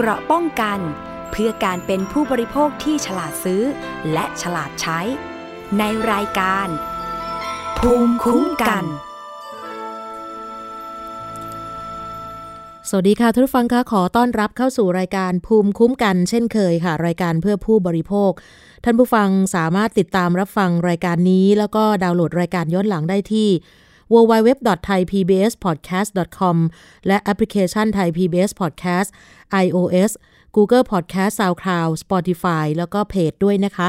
เกราะป้องกัน เพื่อการเป็นผู้บริโภคที่ฉลาดซื้อ และฉลาดใช้ ในรายการ ภูมิคุ้มกัน สวัสดีค่ะทุกฟังคะขอต้อนรับเข้าสู่รายการภูมิคุ้มกัน เช่นเคยค่ะ รายการเพื่อผู้บริโภค ท่านผู้ฟังสามารถติดตามรับฟังรายการนี้ แล้วก็ดาวน์โหลดรายการย้อนหลังได้ที่ www.thaipbspodcast.com และแอปพลิเคชัน Thai PBS Podcast iOS Google Podcast SoundCloud Spotify แล้วก็เพจด้วยนะคะ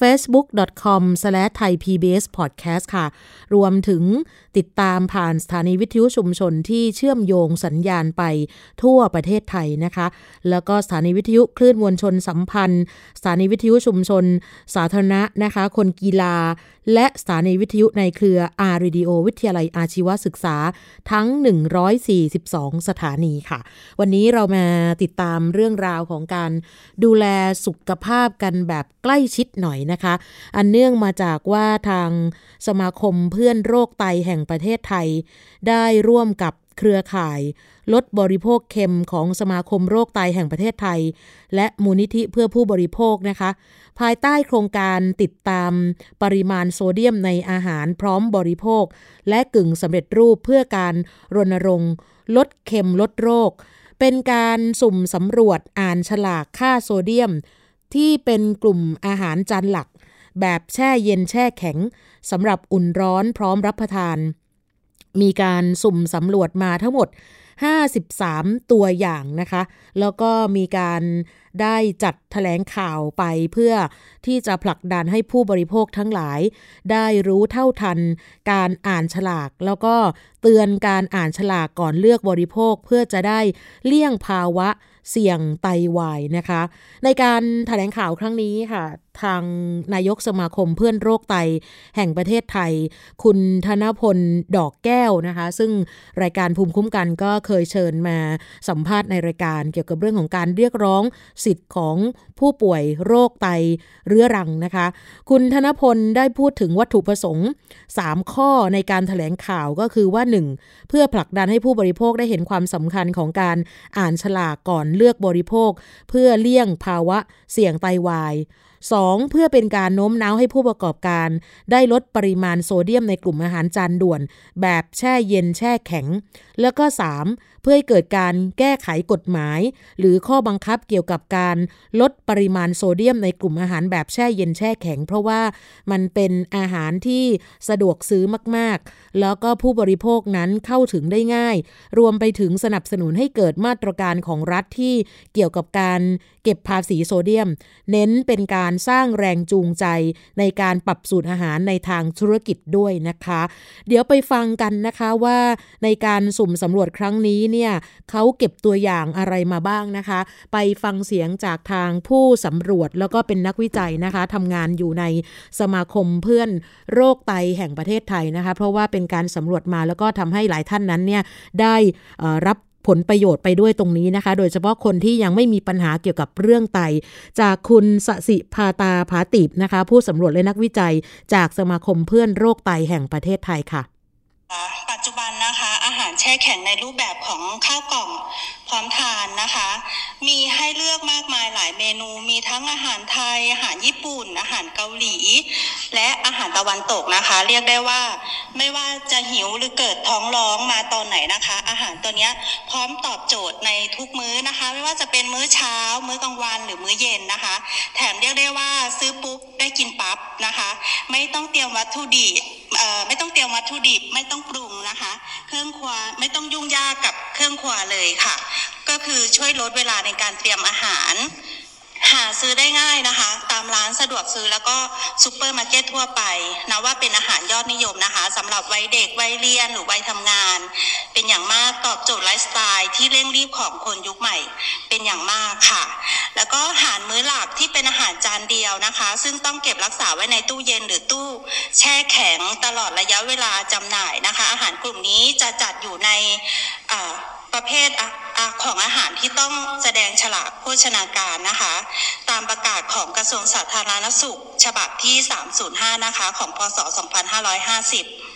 facebook.com/thaipbspodcast ค่ะ รวมถึงติดตามผ่านสถานีวิทยุชุมชนที่เชื่อมโยงสัญญาณไปทั่วประเทศไทยนะคะ แล้วก็สถานีวิทยุคลื่นมวลชนสัมพันธ์ สถานีวิทยุชุมชน สาธารณะนะคะ คนกีฬา และสถานีวิทยุในเครืออารีดีโอวิทยาลัยอาชีวศึกษาทั้ง 142 สถานีค่ะ วันนี้เรามาติดตามเรื่องราวของการดูแลสุขภาพกันแบบใกล้ชิดหน่อยนะคะ อันเนื่องมาจากว่าทางสมาคมเพื่อนโรคไตแห่งประเทศไทย ได้ร่วมกับเครือข่าย ลดบริโภคเค็มของสมาคมโรคไตแห่งประเทศไทย และมูลนิธิเพื่อผู้บริโภคนะคะ ภายใต้โครงการติดตามปริมาณโซเดียมในอาหารพร้อมบริโภค และกึ่งสำเร็จรูปเพื่อการรณรงค์ ลดเค็มลดโรค เป็นการสุ่มสำรวจอ่านฉลากค่าโซเดียม ที่เป็นกลุ่มอาหารจานหลัก แบบแช่เย็นแช่แข็ง สำหรับอุ่นร้อนพร้อมรับประทาน มีการสุ่มสำรวจมาทั้งหมด 53 ตัวอย่างนะคะ แล้วก็มีการได้จัดแถลงข่าวไปเพื่อที่จะผลักดันให้ผู้บริโภคทั้งหลาย ได้รู้เท่าทันการอ่านฉลาก แล้วก็เตือนการอ่านฉลากก่อนเลือกบริโภคเพื่อจะได้เลี่ยงภาวะเสี่ยงไตวายนะคะ ในการถแถลงข่าวครั้งนี้ค่ะทางนายกสมาคมเพื่อนโรคไตแห่งประเทศไทย คุณธนพลดอกแก้วนะคะ ซึ่งรายการภูมิคุ้มกันก็เคยเชิญมาสัมภาษณ์ในรายการเกี่ยวกับเรื่องของการเรียกร้องสิทธิ์ของผู้ป่วยโรคไตเรื้อรังนะคะ คุณธนพลได้พูดถึงวัตถุประสงค์ 3 ข้อในการถแถลงข่าวก็คือว่า 1. เพื่อผลักดันให้ผู้บริโภคได้เห็นความสำคัญของการอ่านฉลากก่อนเลือกบริโภค เพื่อเลี่ยงภาวะเสี่ยงไตวาย 2. เพื่อเป็นการโน้มน้าวให้ผู้ประกอบการ ได้ลดปริมาณโซเดียมในกลุ่มอาหารจานด่วน แบบแช่เย็นแช่แข็ง แล้วก็ 3. เพื่อให้เกิดการแก้ไขกฎหมาย หรือข้อบังคับเกี่ยวกับการลดปริมาณโซเดียมในกลุ่มอาหารแบบแช่เย็นแช่แข็ง เพราะว่ามันเป็นอาหารที่สะดวกซื้อมาก ๆ แล้วก็ผู้บริโภคนั้นเข้าถึงได้ง่าย รวมไปถึงสนับสนุนให้เกิดมาตรการของรัฐที่เกี่ยวกับการเก็บภาษีโซเดียม เน้นเป็นการสร้างแรงจูงใจในการปรับสูตรอาหารในทางธุรกิจด้วยนะคะ เดี๋ยวไปฟังกันนะคะว่าในการสุ่มสำรวจครั้งนี้เนี่ยเขาเก็บตัวอย่างอะไรมาบ้างนะคะ ไปฟังเสียงจากทางผู้สำรวจแล้วก็เป็นนักวิจัยนะคะทำงานอยู่ในสมาคมเพื่อนโรคไตแห่งประเทศไทยนะคะ เพราะว่าเป็นการสำรวจมาแล้วก็ทำให้หลายท่านนั้นเนี่ยได้รับผลประโยชน์ไปด้วยตรงนี้นะคะ โดยเฉพาะคนที่ยังไม่มีปัญหาเกี่ยวกับเรื่องไต จากคุณสสิพาตาผาติบนะคะ ผู้สำรวจและนักวิจัย จากสมาคมเพื่อนโรคไตแห่งประเทศไทยค่ะ ปัจจุบัน แช่แข็งในรูปแบบของข้าวกล่อง ร้อมทานนะคะ มีให้เลือกมากมายหลายเมนู มีทั้งอาหารไทย อาหารญี่ปุ่น อาหารเกาหลี และอาหารตะวันตกนะคะ เรียกได้ว่า ไม่ว่าจะหิวหรือเกิดท้องร้องมาตอนไหนนะคะ อาหารตัวนี้พร้อมตอบโจทย์ในทุกมื้อนะคะ ไม่ว่าจะเป็นมื้อเช้า มื้อกลางวันหรือมื้อเย็นนะคะ แถมเรียกได้ว่าซื้อปุ๊บได้กินปั๊บนะคะ ไม่ต้องเตรียมวัตถุดิบไม่ต้องเตรียมวัตถุดิบไม่ต้องปรุงนะคะ เครื่องครัวไม่ต้องยุ่งยากกับเครื่องครัวเลยค่ะก็คือช่วยลดเวลาในการเตรียมอาหาร หาซื้อได้ง่ายนะคะ ตามร้านสะดวกซื้อแล้วก็ซูเปอร์มาร์เก็ตทั่วไปนะว่าเป็นอาหารยอดนิยมนะคะสำหรับวัยเด็กวัยเรียนหรือวัยทำงาน เป็นอย่างมากตอบโจทย์ไลฟ์สไตล์ที่เร่งรีบของคนยุคใหม่เป็นอย่างมากค่ะ แล้วก็อาหารมื้อหลักที่เป็นอาหารจานเดียวนะคะ ซึ่งต้องเก็บรักษาไว้ในตู้เย็นหรือตู้แช่แข็งตลอดระยะเวลาจำหน่ายนะคะ อาหารกลุ่มนี้จะจัดอยู่ใน ประเภทของอาหารที่ต้องแสดงฉลากโภชนาการนะคะ ตามประกาศของกระทรวงสาธารณสุข ฉบับที่ 305 นะคะ ของพศ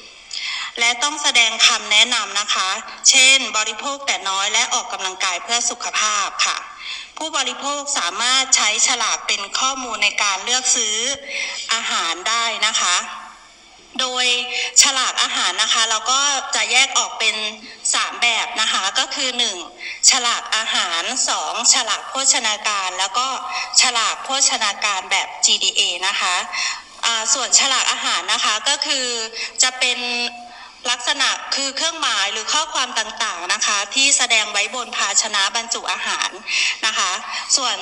2550 และต้องแสดงคำแนะนำนะคะ เช่น บริโภคแต่น้อยและออกกำลังกายเพื่อสุขภาพค่ะผู้บริโภคสามารถใช้ฉลากเป็นข้อมูลในการเลือกซื้ออาหารได้นะคะ ดยฉลากอาหารนะคะเราก็จะแยกออกเป็น 3 แบบนะคะ ก็คือ 1. ฉลากอาหาร 2. ฉลากโภชนาการ แล้วก็ฉลากโภชนาการแบบ GDA นะคะส่วนฉลากอาหารนะคะก็คือจะเป็นลักษณะคือเครื่องหมายหรือข้อความต่างๆนะคะ ที่แสดงไว้บนภาชนะบรรจุอาหารนะคะ ส่วน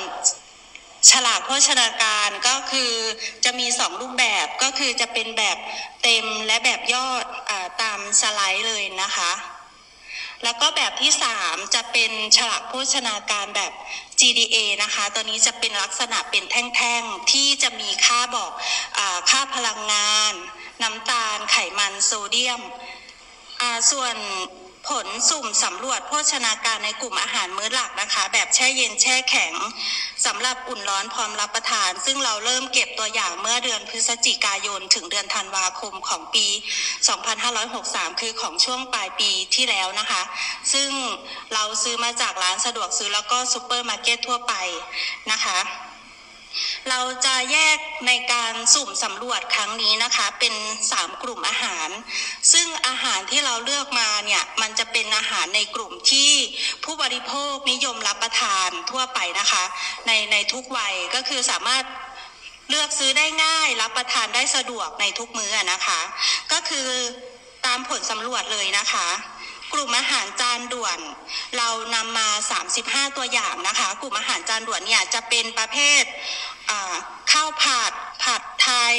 ฉลากโภชนาการก็คือจะมีสองรูปแบบก็คือจะเป็นแบบเต็มและแบบยอดอตามสไลด์เลยนะคะ แล้วก็แบบที่สามจะเป็นฉลากโภชนาการแบบ GDA นะคะ ตัวนี้จะเป็นลักษณะเป็นแท่งๆ ที่จะมีค่าบอกอค่าพลังงาน น้ำตาลไขมันโซเดียม ส่วน ผลสุ่มสำรวจโภชนาการในกลุ่มอาหารมื้อหลักนะคะ แบบแช่เย็นแช่แข็งสำหรับอุ่นร้อนพร้อมรับประทาน ซึ่งเราเริ่มเก็บตัวอย่างเมื่อเดือนพฤศจิกายน ถึงเดือนธันวาคมของปี 2563 คือของช่วงปลายปีที่แล้วนะคะ ซึ่งเราซื้อมาจากร้านสะดวกซื้อแล้วก็ซูเปอร์มาร์เก็ตทั่วไปนะคะ เราจะแยกในการสุ่มสำรวจครั้งนี้นะคะ เป็น 3 กลุ่มอาหาร ซึ่งอาหารที่เราเลือกมาเนี่ย มันจะเป็นอาหารในกลุ่มที่ผู้บริโภคนิยมรับประทานทั่วไปนะคะ ในในทุกวัยก็คือสามารถเลือกซื้อได้ง่าย รับประทานได้สะดวกในทุกมื้อนะคะ ก็คือตามผลสำรวจเลยนะคะ กลุ่มอาหารจานด่วน เรานำมา 35 ตัวอย่างนะคะ กลุ่มอาหารจานด่วนเนี่ยจะเป็นประเภทข้าวผัดผัดไทย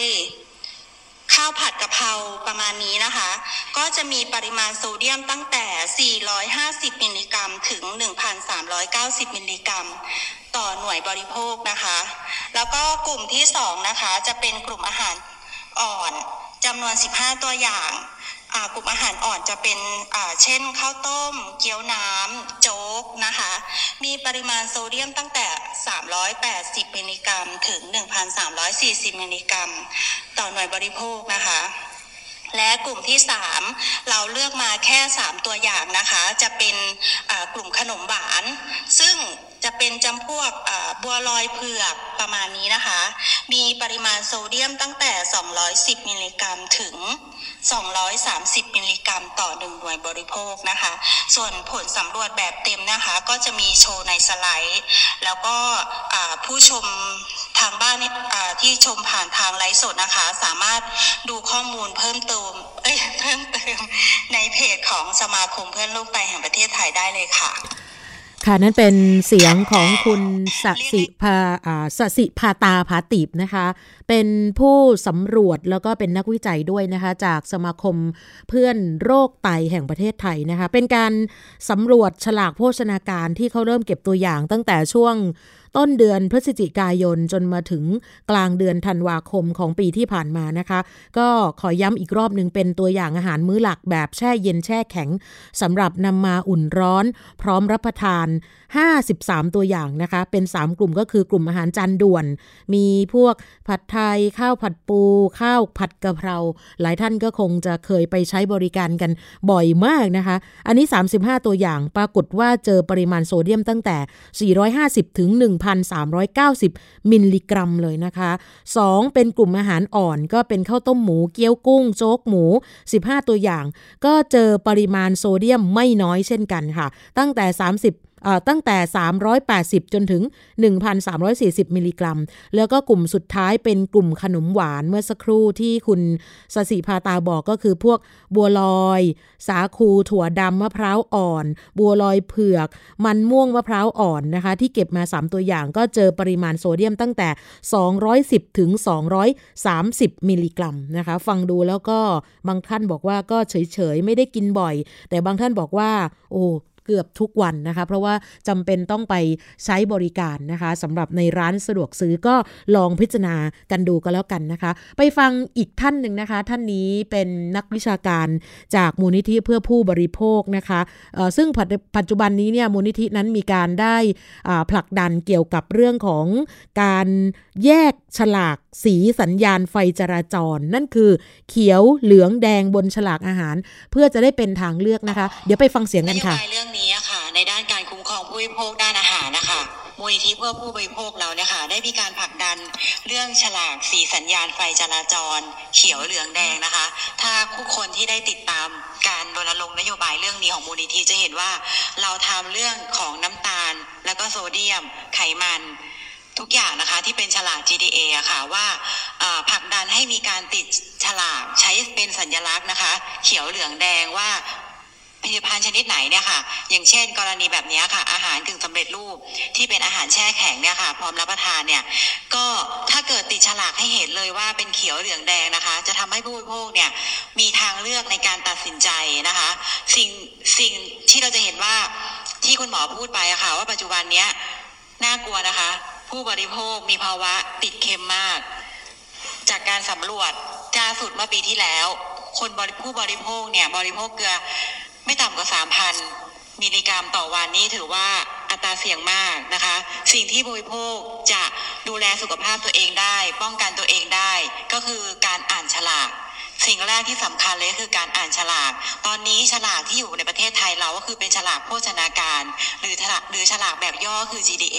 ข้าวผัดกะเพราประมาณนี้นะคะ ก็จะมีปริมาณโซเดียมตั้งแต่ 450 มิลลิกรัม ถึง 1,390 มิลลิกรัม ต่อหน่วยบริโภคนะคะ แล้วก็กลุ่มที่สองนะคะ จะเป็นกลุ่มอาหารอ่อนจำนวน 15 ตัวอย่าง กลุ่มอาหารอ่อนจะเป็นเช่นข้าวต้ม เกี๊ยวน้ำโจ๊กนะคะ มีปริมาณโซเดียมตั้งแต่ 380 มิลลิกรัม ถึง 1,340 มิลลิกรัม ต่อหน่วยบริโภคนะคะและกลุ่มที่ 3 เราเลือกมาแค่ 3 ตัวอย่างนะคะ จะเป็นกลุ่มขนมหวาน ซึ่ง จะเป็นจำพวกบัวลอยเผือกประมาณนี้นะคะ มีปริมาณโซเดียมตั้งแต่ 210 มิลลิกรัมถึง 230 มิลลิกรัมต่อหนึ่งหน่วยบริโภคนะคะ ส่วนผลสำรวจแบบเต็มนะคะ ก็จะมีโชว์ในสไลด์ แล้วก็ผู้ชมทางบ้านที่ชมผ่านทางไลฟ์สดนะคะ สามารถดูข้อมูลเพิ่มเติมเอ้ยเพิ่มเติมในเพจของสมาคมเพื่อนโลกไตแห่งประเทศไทยได้เลยค่ะ ค่ะนั่นเป็นเสียงของคุณสสิภาสสิภาตาผาติบนะคะ เป็นผู้สำรวจแล้วก็เป็นนักวิจัยด้วยนะคะ จากสมาคมเพื่อนโรคไตแห่งประเทศไทยนะคะ เป็นการสำรวจฉลากโภชนาการที่เขาเริ่มเก็บตัวอย่างตั้งแต่ช่วง ต้นเดือนพฤศจิกายนจนมาถึงกลางเดือนธันวาคมของปีที่ผ่านมานะคะ ก็ขอย้ำอีกรอบหนึ่งเป็นตัวอย่างอาหารมื้อหลักแบบแช่เย็นแช่แข็งสำหรับนำมาอุ่นร้อน พร้อมรับประทาน53 ตัวอย่างนะคะ เป็น 3 กลุ่มก็คือกลุ่มอาหารจานด่วน มีพวกผัดไทย ข้าวผัดปู ข้าวผัดกะเพรา หลายท่านก็คงจะเคยไปใช้บริการกันบ่อยมากนะคะ อันนี้ 35 ตัวอย่างปรากฏว่าเจอปริมาณโซเดียมตั้งแต่ 450 ถึง 1,390 มิลลิกรัมเลยนะคะ 2. เป็นกลุ่มอาหารอ่อนก็เป็นข้าวต้มหมูเกี๊ยวกุ้ง โจ๊กหมู 15 ตัวอย่าง ก็เจอปริมาณโซเดียมไม่น้อยเช่นกันค่ะ ตั้งแต่ 30 ตั้งแต่ 380 จนถึง 1,340 มิลลิกรัม แล้วก็กลุ่มสุดท้ายเป็นกลุ่มขนมหวานเมื่อสักครู่ที่คุณสสิพาตาบอกก็คือพวกบัวลอย สาคูถั่วดำมะพร้าวอ่อน บัวลอยเผือก มันม่วงมะพร้าวอ่อนนะคะ ที่เก็บมา 3 ตัวอย่างก็เจอปริมาณโซเดียมตั้งแต่ 210 ถึง 230 มิลลิกรัมนะคะ ฟังดูแล้วก็บางท่านบอกว่าก็เฉยๆ ไม่ได้กินบ่อย แต่บางท่านบอกว่า โอ้ เกือบทุกวันนะคะ เพราะว่าจำเป็นต้องไปใช้บริการนะคะสำหรับในร้านสะดวกซื้อก็ลองพิจารณากันดูก็แล้วกันนะคะ ไปฟังอีกท่านหนึ่งนะคะ ท่านนี้เป็นนักวิชาการจากมูลนิธิเพื่อผู้บริโภคนะคะซึ่งปัจจุบันนี้เนี่ยมูลนิธินั้นมีการได้ผลักดันเกี่ยวกับเรื่องของการแยกฉลาก สีสัญญาณไฟจราจร นั่นคือเขียวเหลืองแดงบนฉลากอาหาร เพื่อจะได้เป็นทางเลือกนะคะ เดี๋ยวไปฟังเสียงกันค่ะเรื่องนี้ค่ะ ในด้านการคุ้มครองผู้บริโภคด้านอาหารนะคะมูลนิธิเพื่อผู้บริโภคเราเนี่ยค่ะได้มีการผลักดันเรื่องฉลากสีสัญญาณไฟจราจร เขียวเหลืองแดงนะคะ ถ้าผู้คนที่ได้ติดตามการรณรงค์นโยบายเรื่องนี้ของมูลนิธิจะเห็นว่า เราทำเรื่องของน้ำตาล แล้วก็โซเดียม ไขมัน ทุกอย่างนะคะที่เป็นฉลาก GDA อะค่ะว่าผลักดันให้มีการติดฉลากใช้เป็นสัญลักษณ์นะคะ เขียวเหลืองแดงว่าผลิตภัณฑ์ชนิดไหนเนี่ยค่ะ อย่างเช่น กรณีแบบนี้ค่ะ อาหารกึ่งสำเร็จรูปที่เป็นอาหารแช่แข็งเนี่ยค่ะ พร้อมรับประทานเนี่ย ก็ถ้าเกิดติดฉลากให้เห็นเลยว่าเป็นเขียวเหลืองแดงนะคะ จะทำให้ผู้บริโภคเนี่ยมีทางเลือกในการตัดสินใจนะคะ สิ่งสิ่งที่เราจะเห็นว่าที่คุณหมอพูดไปอะค่ะ ว่าปัจจุบันเนี้ยน่ากลัวนะคะ ผู้บริโภคมีภาวะติดเค็มมาก จากการสำรวจจ้าสุดเมื่อปีที่แล้ว คนบริผู้บริโภคเนี่ยบริโภคเกลือไม่ต่ำกว่าสามพันมิลลิกรัมต่อวันนี้ถือว่าอัตราเสี่ยงมากนะคะ สิ่งที่บริโภคจะดูแลสุขภาพตัวเองได้ ป้องกันตัวเองได้ ก็คือการอ่านฉลาก สิ่งแรกที่สำคัญเลยคือการอ่านฉลาก ตอนนี้ฉลากที่อยู่ในประเทศไทยเราก็คือเป็นฉลากโภชนาการ หรือฉลากหรือฉลากแบบย่อคือ GDA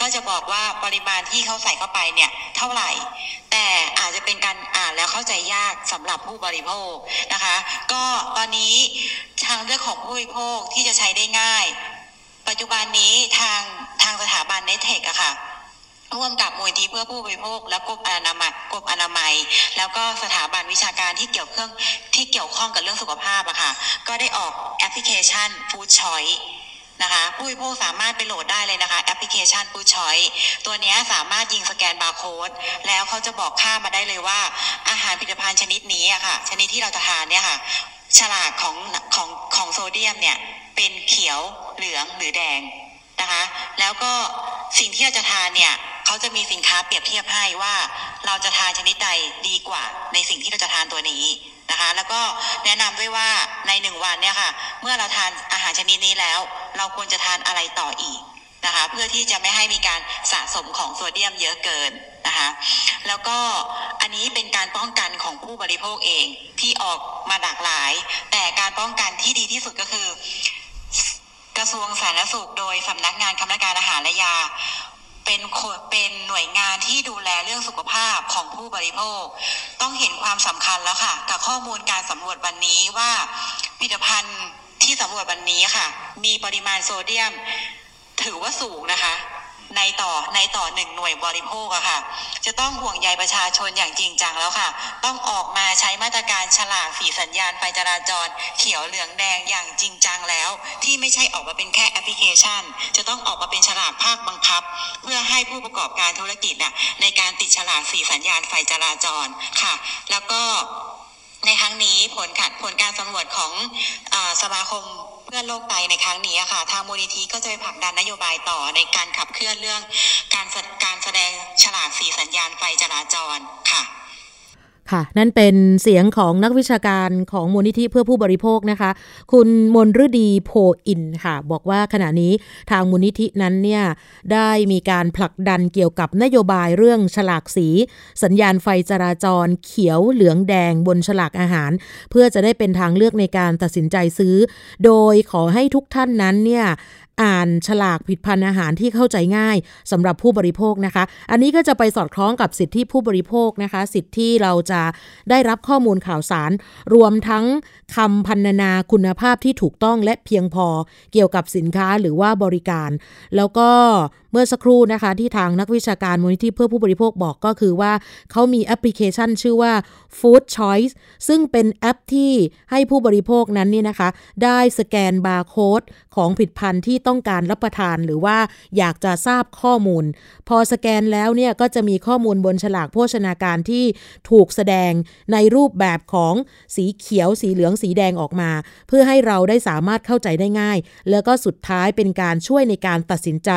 ก็จะบอกว่าปริมาณที่เขาใส่เข้าไปเนี่ยเท่าไหร่ แต่อาจจะเป็นการอ่านแล้วเข้าใจยากสำหรับผู้บริโภคนะคะ ก็ตอนนี้ทางเรื่องของผู้บริโภคที่จะใช้ได้ง่าย ปัจจุบันนี้ทางทางสถาบันเนเทคอะค่ะ ร่วมกับมูลที่เพื่อผู้บริโภค และกรมอนามัยกรมอนามัย แล้วก็สถาบันวิชาการที่เกี่ยวเครื่องที่เกี่ยวข้องกับเรื่องสุขภาพอะค่ะ ก็ได้ออกแอปพลิเคชัน Food Choice นะคะผู้บริโภคสามารถไปโหลดได้เลยนะคะ แอปพลิเคชัน Food Choice ตัวนี้สามารถยิงสแกนบาร์โค้ดแล้วเขาจะบอกค่ามาได้เลยว่า อาหารผลิตภัณฑ์ชนิดนี้อะค่ะ ชนิดที่เราจะทานเนี่ยค่ะ ฉลากของของของโซเดียมเนี่ยเป็นเขียวเหลืองหรือแดงนะคะ แล้วก็สิ่งที่เราจะทานเนี่ย เขาจะมีสินค้าเปรียบเทียบให้ว่าเราจะทานชนิดใดดีกว่าในสิ่งที่เราจะทานตัวนี้นะคะ แล้วก็แนะนำด้วยว่าในหนึ่งวันเนี่ยค่ะ เมื่อเราทานอาหารชนิดนี้แล้ว เราควรจะทานอะไรต่ออีกนะคะ เพื่อที่จะไม่ให้มีการสะสมของโซเดียมเยอะเกินนะคะ แล้วก็อันนี้เป็นการป้องกันของผู้บริโภคเองที่ออกมาหลากหลาย แต่การป้องกันที่ดีที่สุดก็คือ กระทรวงสาธารณสุขโดยสำนักงานคณะการอาหารและยา เป็นเป็นหน่วยงานที่ดูแลเรื่องสุขภาพของผู้บริโภค ต้องเห็นความสำคัญแล้วค่ะ กับข้อมูลการสำรวจวันนี้ว่าผลิตภัณฑ์ที่สำรวจวันนี้ค่ะ มีปริมาณโซเดียม ถือว่าสูงนะคะ ในต่อในต่อหนึ่งหน่วยบริโภคอะค่ะ จะต้องห่วงใยประชาชนอย่างจริงจังแล้วค่ะ ต้องออกมาใช้มาตรการฉลากสีสัญญาณไฟจราจร เขียวเหลืองแดงอย่างจริงจังแล้ว ที่ไม่ใช่ออกมาเป็นแค่แอปพลิเคชัน จะต้องออกมาเป็นฉลากภาคบังคับ เพื่อให้ผู้ประกอบการธุรกิจน่ะในการติดฉลากสีสัญญาณไฟจราจรค่ะ แล้วก็ในครั้งนี้ผลขัดผลการสำรวจของอสมาคม เพื่อโลกไตในครั้งนี้ค่ะ ทางมูลนิธิก็จะไปผลักดันนโยบายต่อในการขับเคลื่อนเรื่องการการแสดงฉลากสีสัญญาณไฟจราจรค่ะ ค่ะ นั่นเป็นเสียงของนักวิชาการของมูลนิธิเพื่อผู้บริโภคนะคะ คุณมนฤดีโพอินค่ะ บอกว่าขณะนี้ทางมูลนิธินั้นเนี่ย ได้มีการผลักดันเกี่ยวกับนโยบายเรื่องฉลากสี สัญญาณไฟจราจร เขียวเหลืองแดงบนฉลากอาหาร เพื่อจะได้เป็นทางเลือกในการตัดสินใจซื้อ โดยขอให้ทุกท่านนั้นเนี่ยอ่านฉลากผิดพันธุ์อาหารที่เข้าใจง่ายสำหรับผู้บริโภคนะคะ อันนี้ก็จะไปสอดคล้องกับสิทธิผู้บริโภคนะคะ สิทธิที่เราจะได้รับข้อมูลข่าวสาร รวมทั้งคำพันนาคุณภาพที่ถูกต้องและเพียงพอเกี่ยวกับสินค้าหรือว่าบริการ แล้วก็ เมื่อสักครู่นะคะ ที่ทางนักวิชาการมูลนิธิเพื่อผู้บริโภคบอกก็คือว่าเขามีแอปพลิเคชันชื่อว่า Food Choice ซึ่งเป็นแอปที่ให้ผู้บริโภคนั้นนี่นะคะ ได้สแกนบาร์โค้ดของผลิตภัณฑ์ที่ต้องการรับประทานหรือว่าอยากจะทราบข้อมูล พอสแกนแล้วเนี่ยก็จะมีข้อมูลบนฉลากโภชนาการที่ถูกแสดงในรูปแบบของสีเขียว สีเหลืองสีแดงออกมา เพื่อให้เราได้สามารถเข้าใจได้ง่าย แล้วก็สุดท้ายเป็นการช่วยในการตัดสินใจ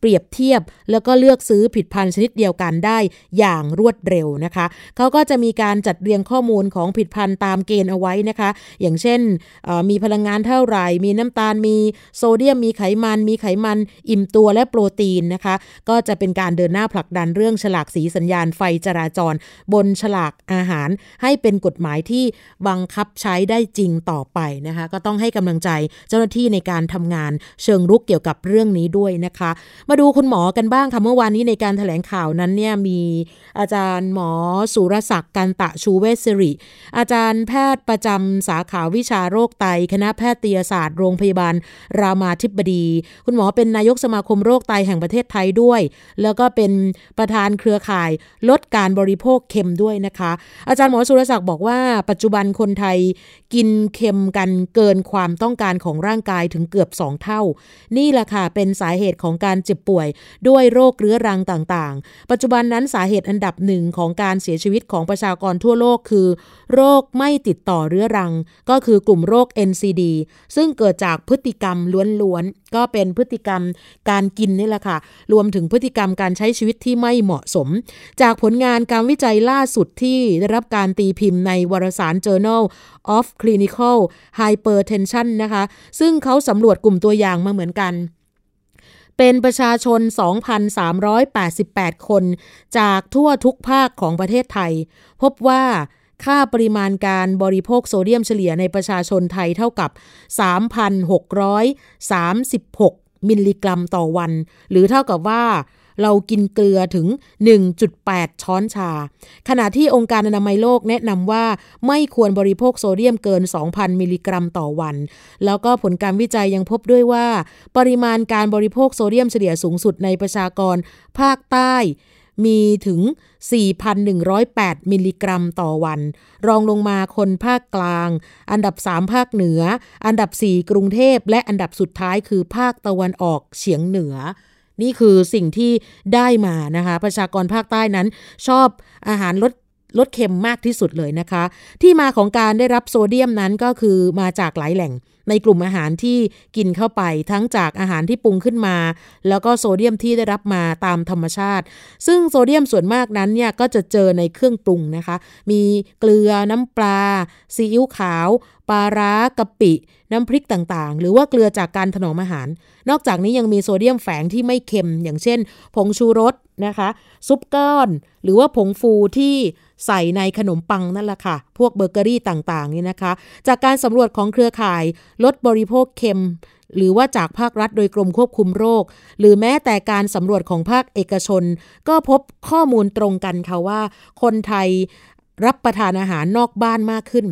เปรียบเทียบ แล้วก็เลือกซื้อผิดพันธุ์ชนิดเดียวกันได้อย่างรวดเร็วนะคะเขาก็จะมีการจัดเรียงข้อมูลของผิดพันธุ์ตามเกณฑ์เอาไว้นะคะ อย่างเช่นมีพลังงานเท่าไหร่ มีน้ำตาลมีโซเดียม มีไขมัน มีไขมันอิ่มตัวและโปรตีนนะคะ ก็จะเป็นการเดินหน้าผลักดันเรื่องฉลากสีสัญญาณไฟจราจร บนฉลากอาหาร ให้เป็นกฎหมายที่บังคับใช้ได้จริงต่อไปนะคะ ก็ต้องให้กำลังใจเจ้าหน้าที่ในการทำงานเชิงรุกเกี่ยวกับเรื่องนี้ด้วยนะคะ มาดูคุณหมอกันบ้างค่ะเมื่อวานนี้ในการถแถลงข่าวนั้นเนี่ยมีอาจารย์หมอสุรศักดิ์กันตะชูเวศริ อาจารย์แพทย์ประจำสาขาวิชาโรคไต คณะแพทยศาสตร์โรงพยาบาลรามาธิบดี คุณหมอเป็นนายกสมาคมโรคไตแห่งประเทศไทยด้วย แล้วก็เป็นประธานเครือข่ายลดการบริโภคเค็มด้วยนะคะ อาจารย์หมอสุรศักดิ์บอกว่าปัจจุบันคนไทย กินเค็มกันเกินความต้องการของร่างกายถึงเกือบ 2 เท่า นี่แหละค่ะเป็นสาเหตุของการเจ็บป่วย ด้วยโรคเรื้อรังต่างๆ ปัจจุบันนั้นสาเหตุอันดับหนึ่งของการเสียชีวิตของประชากรทั่วโลกคือ โรคไม่ติดต่อเรื้อรัง ก็คือกลุ่มโรค NCD ซึ่งเกิดจากพฤติกรรมล้วนๆ ก็เป็นพฤติกรรมการกินนี่แหละค่ะ รวมถึงพฤติกรรมการใช้ชีวิตที่ไม่เหมาะสม จากผลงานการวิจัยล่าสุดที่ได้รับการตีพิมพ์ในวารสาร Journal of Clinical Hypertension นะคะ ซึ่งเขาสำรวจกลุ่มตัวอย่างมาเหมือนกันเป็นประชาชน 2,388 คน จากทั่วทุกภาคของประเทศไทย พบว่า ค่าปริมาณการบริโภคโซเดียมเฉลี่ยในประชาชนไทยเท่ากับ 3,636 มิลลิกรัมต่อวัน หรือเท่ากับว่าเรากินเกลือถึง 1.8 ช้อนชา ขณะที่องค์การอนามัยโลกแนะนำว่าไม่ควรบริโภคโซเดียมเกิน 2,000 มิลลิกรัมต่อวัน แล้วก็ผลการวิจัยยังพบด้วยว่า ปริมาณการบริโภคโซเดียมเฉลี่ยสูงสุดในประชากรภาคใต้ มีถึง 4,108 มิลลิกรัมต่อวัน รองลงมาคนภาคกลาง อันดับ 3 ภาคเหนือ อันดับ 4 กรุงเทพ และอันดับสุดท้ายคือภาคตะวันออกเฉียงเหนือ นี่คือสิ่งที่ได้มานะคะ ประชากรภาคใต้นั้น ชอบอาหารลดลดเค็มมากที่สุดเลยนะคะ ที่มาของการได้รับโซเดียมนั้นก็คือมาจากหลายแหล่ง ในกลุ่มอาหารที่กินเข้าไปทั้งจากอาหารที่ปรุงขึ้นมา แล้วก็โซเดียมที่ได้รับมาตามธรรมชาติ ซึ่งโซเดียมส่วนมากนั้นเนี่ยก็จะเจอในเครื่องปรุงนะคะ มีเกลือน้ำปลาซีอิ๊วขาวปลาร้ากะปิ น้ำพริกต่างๆ หรือว่าเกลือจากการถนอมอาหาร นอกจากนี้ยังมีโซเดียมแฝงที่ไม่เค็ม อย่างเช่น ผงชูรสนะคะ ซุปก้อน หรือว่าผงฟูที่ใส่ในขนมปังนั่นแหละค่ะ พวกเบเกอรี่ต่างๆนี่นะคะ จากการสำรวจของเครือข่ายลดบริโภคเค็ม หรือว่าจากภาครัฐโดยกรมควบคุมโรค หรือแม้แต่การสำรวจของภาคเอกชน ก็พบข้อมูลตรงกันค่ะว่า คนไทยรับประทานอาหารนอกบ้านมากขึ้น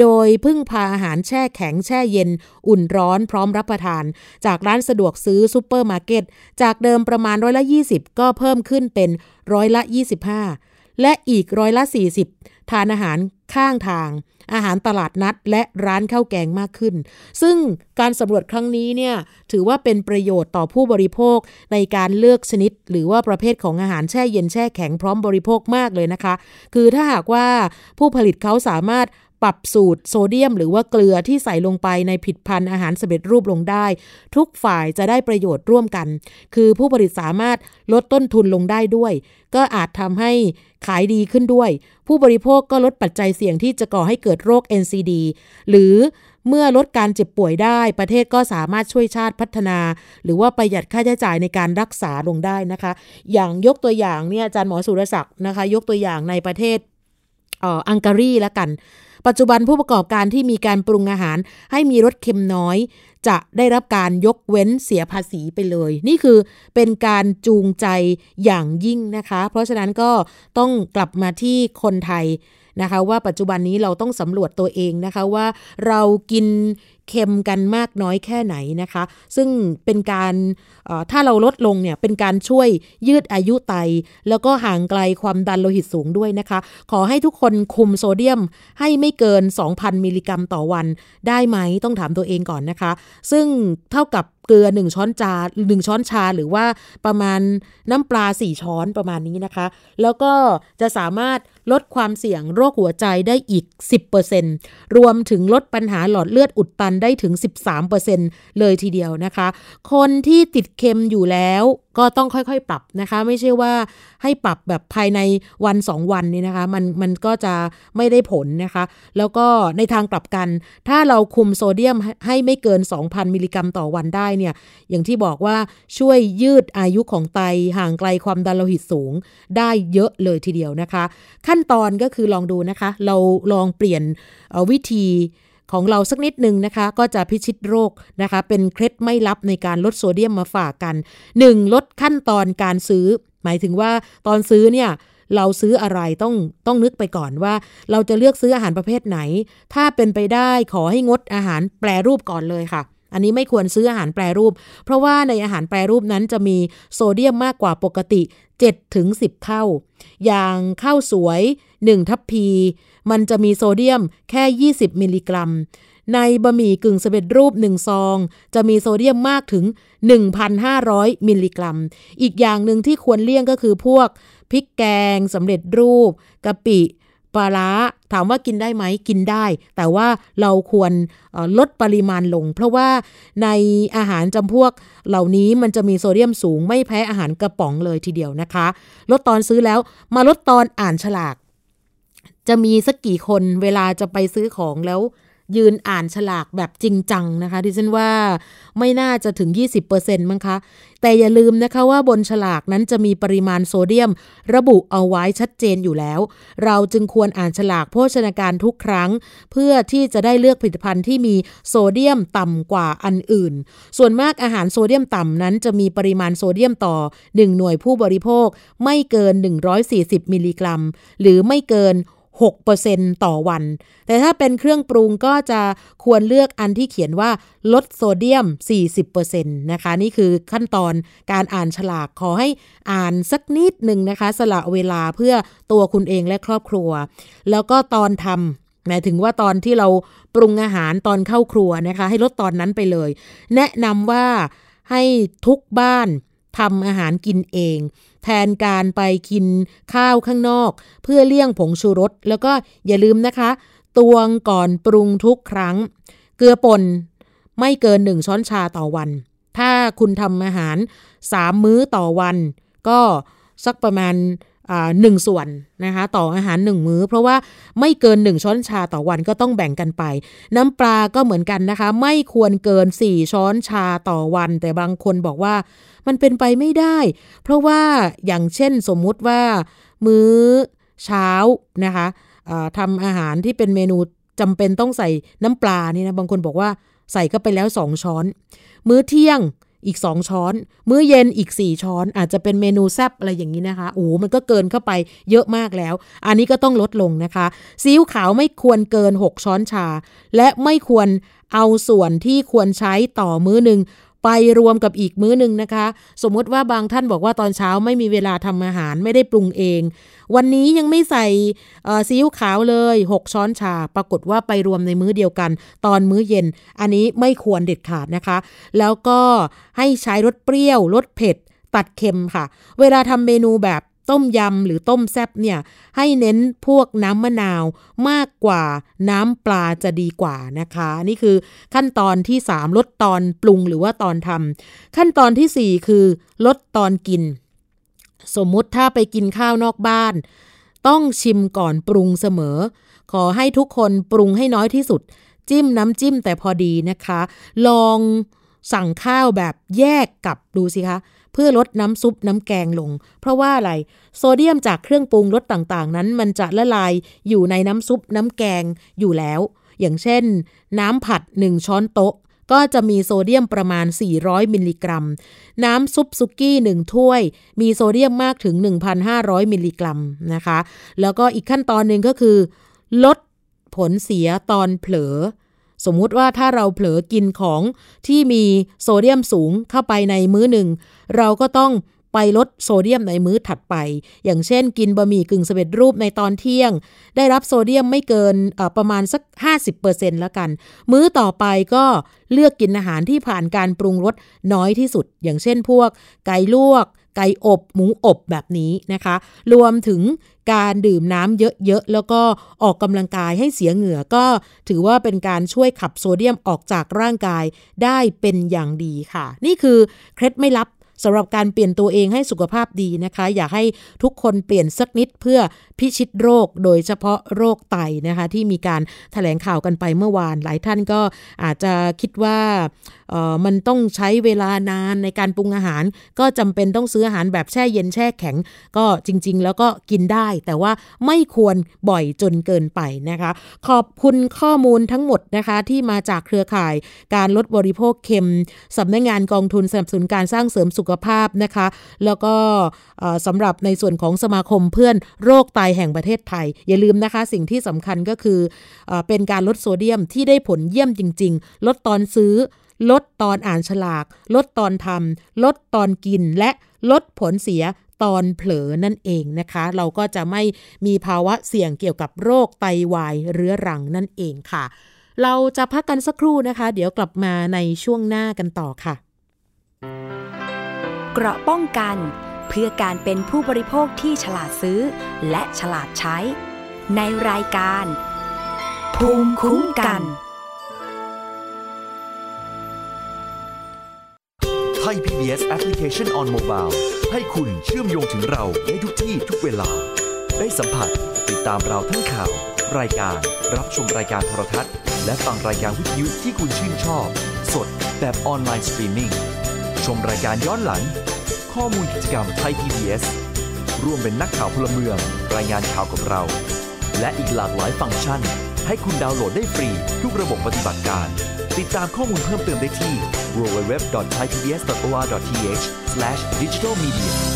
โดยพึ่งพาอาหารแช่แข็งแช่เย็น อุ่นร้อนพร้อมรับประทาน จากร้านสะดวกซื้อซูเปอร์มาร์เก็ต จากเดิมประมาณร้อยละ 20 ก็เพิ่มขึ้นเป็นร้อยละ 25 และอีกร้อยละ 40 ทานอาหารข้างทาง อาหารตลาดนัด และร้านข้าวแกงมากขึ้น ซึ่งการสำรวจครั้งนี้เนี่ยถือว่าเป็นประโยชน์ต่อผู้บริโภคในการเลือกชนิด หรือว่าประเภทของอาหารแช่เย็นแช่แข็งพร้อมบริโภคมากเลยนะคะ คือถ้าหากว่าผู้ผลิตเขาสามารถ ปรับสูตรโซเดียม หรือว่าเกลือที่ใส่ลงไปในผิดพันธุ์อาหารสำเร็จรูปลงได้ ทุกฝ่ายจะได้ประโยชน์ร่วมกัน คือผู้ผลิตสามารถลดต้นทุนลงได้ด้วย ก็อาจทำให้ขายดีขึ้นด้วย ผู้บริโภคก็ลดปัจจัยเสี่ยงที่จะก่อให้เกิดโรค NCD หรือเมื่อลดการเจ็บป่วยได้ประเทศก็สามารถช่วยชาติพัฒนา หรือว่าประหยัดค่าใช้จ่ายในการรักษาลงได้นะคะ อย่างยกตัวอย่างเนี่ยอาจารย์หมอสุรศักดิ์นะคะ ยกตัวอย่างในประเทศอังการีแล้วกัน ปัจจุบันผู้ประกอบการที่มีการปรุงอาหารให้มีรสเค็มน้อย จะได้รับการยกเว้นเสียภาษีไปเลย นี่คือเป็นการจูงใจอย่างยิ่งนะคะ เพราะฉะนั้นก็ต้องกลับมาที่คนไทยนะคะว่าปัจจุบันนี้เราต้องสำรวจตัวเองนะคะว่าเรากินเค็มกันมากน้อยแค่ไหนนะคะ ซึ่งเป็นการถ้าเราลดลงเนี่ยเป็นการช่วยยืดอายุไต แล้วก็ห่างไกลความดันโลหิตสูงด้วยนะคะ ขอให้ทุกคนคุมโซเดียมให้ไม่เกิน 2,000 มิลลิกรัมต่อวันได้ไหมต้องถามตัวเองก่อนนะคะซึ่งเท่ากับเกลือ 1 ช้อนจาหนึ่งช้อนชาหรือว่าประมาณน้ำปลา 4 ช้อนประมาณนี้นะคะ แล้วก็จะสามารถ ลดความเสี่ยงโรคหัวใจได้อีก 10%รวมถึงลดปัญหาหลอดเลือดอุดตันได้ถึง 13%เลยทีเดียวนะคะ คนที่ติดเค็มอยู่แล้วก็ต้องค่อยๆ ปรับนะคะ ไม่ใช่ว่าให้ปรับแบบภายในวันสองวันนี่นะคะ มันมันก็จะไม่ได้ผลนะคะ แล้วก็ในทางกลับกัน ถ้าเราคุมโซเดียมให้ไม่เกิน 2,000 มิลลิกรัมต่อวันได้เนี่ย อย่างที่บอกว่าช่วยยืดอายุของไตห่างไกลความดันโลหิตสูง ได้เยอะเลยทีเดียวนะคะ ขั้น้นตอนก็คือลองดูนะคะ เราลองเปลี่ยนวิธีของเราสักนิดหนึ่งนะคะ ก็จะพิชิตโรคนะคะ เป็นเคล็ดไม่ลับในการลดโซเดียมมาฝากกัน 1. ลดขั้นตอนการซื้อ หมายถึงว่าตอนซื้อเนี่ยเราซื้ออะไรต้องต้องนึกไปก่อนว่า เราจะเลือกซื้ออาหารประเภทไหน ถ้าเป็นไปได้ขอให้งดอาหารแปรรูปก่อนเลยค่ะ อันนี้ไม่ควรซื้ออาหารแปรรูป เพราะว่าในอาหารแปรรูปนั้นจะมีโซเดียมมากกว่าปกติ7ถึง10 เท่า อย่างข้าวสวย 1 ทัพพี มันจะมีโซเดียมแค่ 20 มิลลิกรัม ในบะหมี่กึ่งสำเร็จรูป 1 ซอง จะมีโซเดียมมากถึง 1,500 มิลลิกรัม อีกอย่างหนึ่งที่ควรเลี่ยงก็คือพวกพริกแกงสำเร็จรูปกะปิ ปลาร้าถามว่ากินได้ไหมกินได้ แต่ว่าเราควรลดปริมาณลง เพราะว่าในอาหารจำพวกเหล่านี้มันจะมีโซเดียมสูงไม่แพ้อาหารกระป๋องเลยทีเดียวนะคะ ลดตอนซื้อแล้วมาลดตอนอ่านฉลาก จะมีสักกี่คนเวลาจะไปซื้อของแล้ว ยืนอ่านฉลากแบบจริงจังนะคะที่ฉันว่าไม่น่าจะถึง 20%มั้งคะ แต่อย่าลืมนะคะว่าบนฉลากนั้นจะมีปริมาณโซเดียม ระบุเอาไว้ชัดเจนอยู่แล้ว เราจึงควรอ่านฉลากโภชนาการทุกครั้ง เพื่อที่จะได้เลือกผลิตภัณฑ์ที่มีโซเดียมต่ำกว่าอันอื่น ส่วนมากอาหารโซเดียมต่ำนั้นจะมีปริมาณโซเดียมต่อ 1 หน่วยผู้บริโภคไม่เกิน 140 มิลลิกรัม หรือไม่เกิน 6%ต่อวัน แต่ถ้าเป็นเครื่องปรุงก็จะควรเลือกอันที่เขียนว่าลดโซเดียม 40%นะคะ นี่คือขั้นตอนการอ่านฉลากขอให้อ่านสักนิดหนึ่งนะคะ สละเวลาเพื่อตัวคุณเองและครอบครัว แล้วก็ตอนทำหมายถึงว่าตอนที่เราปรุงอาหารตอนเข้าครัวนะคะ ให้ลดตอนนั้นไปเลย แนะนำว่าให้ทุกบ้านทำอาหารกินเอง แทนการไปกินข้าวข้างนอก เพื่อเลี่ยงผงชูรส แล้วก็อย่าลืมนะคะ ตวงก่อนปรุงทุกครั้ง เกลือป่นไม่เกินหนึ่งช้อนชาต่อวัน ถ้าคุณทำอาหารสามมื้อต่อวัน ก็สักประมาณ หนึ่งส่วนนะคะต่ออาหารหนึ่งมื้อ เพราะว่าไม่เกินหนึ่งช้อนชาต่อวันก็ต้องแบ่งกันไป น้ำปลาก็เหมือนกันนะคะ ไม่ควรเกินสี่ช้อนชาต่อวัน แต่บางคนบอกว่ามันเป็นไปไม่ได้ เพราะว่าอย่างเช่นสมมุติว่ามื้อเช้านะคะทำอาหารที่เป็นเมนูจำเป็นต้องใส่น้ำปลานี่นะบางคนบอกว่าใส่ก็ไปแล้วสองช้อน มื้อเที่ยง อีก 2 ช้อน มื้อเย็นอีก 4 ช้อน อาจจะเป็นเมนูแซบอะไรอย่างนี้นะคะโอ้มันก็เกินเข้าไปเยอะมากแล้ว อันนี้ก็ต้องลดลงนะคะซีอิ๊วขาวไม่ควรเกิน 6 ช้อนชา และไม่ควรเอาส่วนที่ควรใช้ต่อมื้อหนึ่ง ไปรวมกับอีกมื้อหนึ่งนะคะ สมมติว่าบางท่านบอกว่าตอนเช้าไม่มีเวลาทำอาหารไม่ได้ปรุงเอง วันนี้ยังไม่ใส่ซีอิ๊วขาวเลย 6 ช้อนชา ปรากฏว่าไปรวมในมื้อเดียวกัน ตอนมื้อเย็น อันนี้ไม่ควรเด็ดขาดนะคะ แล้วก็ให้ใช้รสเปรี้ยวรสเผ็ดตัดเค็มค่ะ เวลาทำเมนูแบบ ต้มยำหรือต้มแซบเนี่ยให้เน้นพวกน้ำมะนาวมากกว่าน้ำปลาจะดีกว่านะคะ นี่คือขั้นตอนที่ 3 ลดตอนปรุงหรือว่าตอนทำขั้นตอนที่ 4 คือ ลดตอนกิน สมมุติถ้าไปกินข้าวนอกบ้าน ต้องชิมก่อนปรุงเสมอ ขอให้ทุกคนปรุงให้น้อยที่สุด จิ้มน้ำจิ้มแต่พอดีนะคะ ลองสั่งข้าวแบบแยกกับดูสิคะ เพื่อลดน้ำซุปน้ำแกงลง เพราะว่าอะไร โซเดียมจากเครื่องปรุงรสต่างๆ นั้นมันจะละลายอยู่ในน้ำซุปน้ำแกงอยู่แล้ว อย่างเช่น น้ำผัด 1 ช้อนโต๊ะ ก็จะมีโซเดียมประมาณ 400 มิลลิกรัม น้ำซุปซุกี้1ถ้วย มีโซเดียมมากถึง 1,500 มิลลิกรัมนะคะ แล้วก็อีกขั้นตอนหนึ่งก็คือ ลดผลเสียตอนเผลอ สมมุติว่าถ้าเราเผลอกินของที่มีโซเดียมสูงเข้าไปในมื้อหนึ่ง เราก็ต้องไปลดโซเดียมในมื้อถัดไป อย่างเช่น กินบะหมี่กึ่งสำเร็จรูปในตอนเที่ยง ได้รับโซเดียมไม่เกินประมาณสัก 50%แล้วกัน มื้อต่อไปก็เลือกกินอาหารที่ผ่านการปรุงรสน้อยที่สุด อย่างเช่นพวกไก่ลวก ไก่อบหมูอบแบบนี้นะคะ รวมถึงการดื่มน้ำเยอะๆ แล้วก็ออกกำลังกายให้เสียเหงื่อก็ถือว่าเป็นการช่วยขับโซเดียมออกจากร่างกายได้เป็นอย่างดีค่ะ นี่คือเคล็ดไม่ลับ สำหรับการเปลี่ยนตัวเองให้สุขภาพดีนะคะ อยากให้ทุกคนเปลี่ยนสักนิดเพื่อพิชิตโรคโดยเฉพาะโรคไตนะคะ ที่มีการถแถลงข่าวกันไปเมื่อวานหลายท่านก็อาจจะคิดว่ามันต้องใช้เวลานานในการปรุงอาหาร ก็จำเป็นต้องซื้ออาหารแบบแช่เย็นแช่แข็ง ก็จริง ๆ แล้วก็กินได้ แต่ว่าไม่ควรบ่อยจนเกินไปนะคะ ขอบคุณข้อมูลทั้งหมดนะคะที่มาจากเครือข่ายการลดบริโภคเค็มสำนักงงานกองทุนสนับสนุนการสร้างเสริมสุขภาพนะคะ แล้วก็สำหรับในส่วนของสมาคมเพื่อนโรคไตแห่งประเทศไทย อย่าลืมนะคะสิ่งที่สำคัญก็คืออเป็นการลดโซเดียมที่ได้ผลเยี่ยมจริง ๆ ลดตอนซื้อ ลดตอนอ่านฉลาก ลดตอนทำลดตอนกินและลดผลเสียตอนเผลอนั่นเองนะคะ เราก็จะไม่มีภาวะเสี่ยงเกี่ยวกับโรคไตวายเรื้อรังนั่นเองค่ะ เราจะพักกันสักครู่นะคะ เดี๋ยวกลับมาในช่วงหน้ากันต่อค่ะ เกราะป้องกัน เพื่อการเป็นผู้บริโภคที่ฉลาดซื้อ และฉลาดใช้ ในรายการ ภูมิคุ้มกันไทย PBS Application on Mobile ให้คุณเชื่อมโยงถึงเราในทุกที่ทุกเวลา ได้สัมผัสติดตามเราทั้งข่าว รายการรับชมรายการโทรทัศน์ และฟังรายการวิทยุที่คุณชื่นชอบ สดแบบออนไลน์สตรีมมิ่งชมรายการย้อนหลัง ข้อมูลกิจกรรมไทย PBS ร่วมเป็นนักข่าวพลเมือง รายงานข่าวกับเรา และอีกหลากหลายฟังก์ชัน ให้คุณดาวน์โหลดได้ฟรี ทุกระบบปฏิบัติการ ติดตามข้อมูลเพิ่มเติมได้ที่ www.thaipbs.or.th/digitalmedia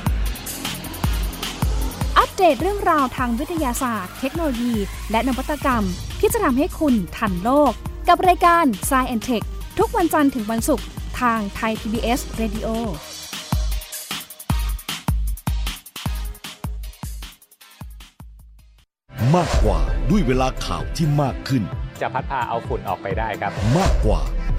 ัป เดตเรื่องราวทางวิทยาศาสตร์ เทคโนโลยี และนวัตกรรม ที่จะทำให้คุณทันโลก กับรายการ s c i e n t e c h ทุกวันจันทร์ถึงวันศุกร์ทางไทย PBS Radio มากกว่าด้วยเวลาข่าวที่มากขึ้น จะพัดพาเอาฝุ่นออกไปได้ครับ มากกว่า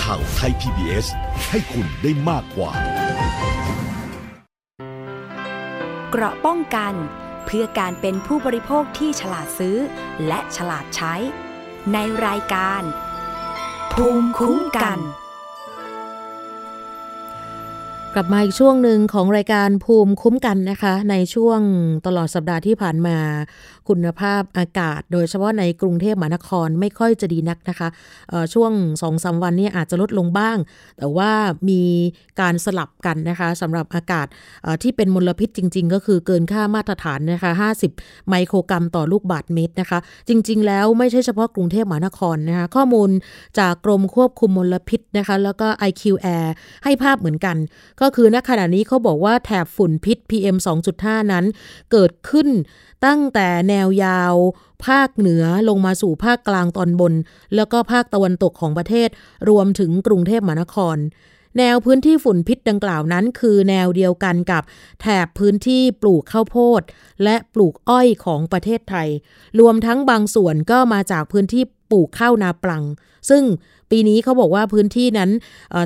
ข่าวไทย PBS ให้คุณได้มากกว่า เกราะป้องกัน เพื่อการเป็นผู้บริโภคที่ฉลาดซื้อ และฉลาดใช้ ในรายการ ภูมิคุ้มกันกลับมาอีกช่วงหนึ่งของรายการภูมิคุ้มกันนะคะ ในช่วงตลอดสัปดาห์ที่ผ่านมาคุณภาพอากาศ โดยเฉพาะในกรุงเทพมหานครไม่ค่อยจะดีนักนะคะช่วงสองสาวันนี้อาจจะลดลงบ้าง แต่ว่ามีการสลับกันนะคะสำหรับอากาศที่เป็นมลพิษจริง ๆ ก็คือเกินค่ามาตรฐานนะคะ50 ไมโครกรัมต่อลูกบาทเมตรนะคะ จริง ๆ แล้วไม่ใช่เฉพาะกรุงเทพมหานครนะคะข้อมูลจากกรมควบคุมมลพิษนะคะแล้วก็ IQ Air ให้ภาพเหมือนกัน ก็คือณขณะนี้เขาบอกว่าแถบฝุ่นพิษ PM 2.5 นั้นเกิดขึ้น ตั้งแต่แนวยาว ภาคเหนือลงมาสู่ภาคกลางตอนบน แล้วก็ภาคตะวันตกของประเทศ รวมถึงกรุงเทพมหานคร แนวพื้นที่ฝุ่นพิษดังกล่าวนั้น คือแนวเดียวกันกับแถบพื้นที่ปลูกข้าวโพด และปลูกอ้อยของประเทศไทย รวมทั้งบางส่วนก็มาจากพื้นที่ ปลูกข้าวนาปลัง ซึ่งปีนี้เขาบอกว่าพื้นที่นั้น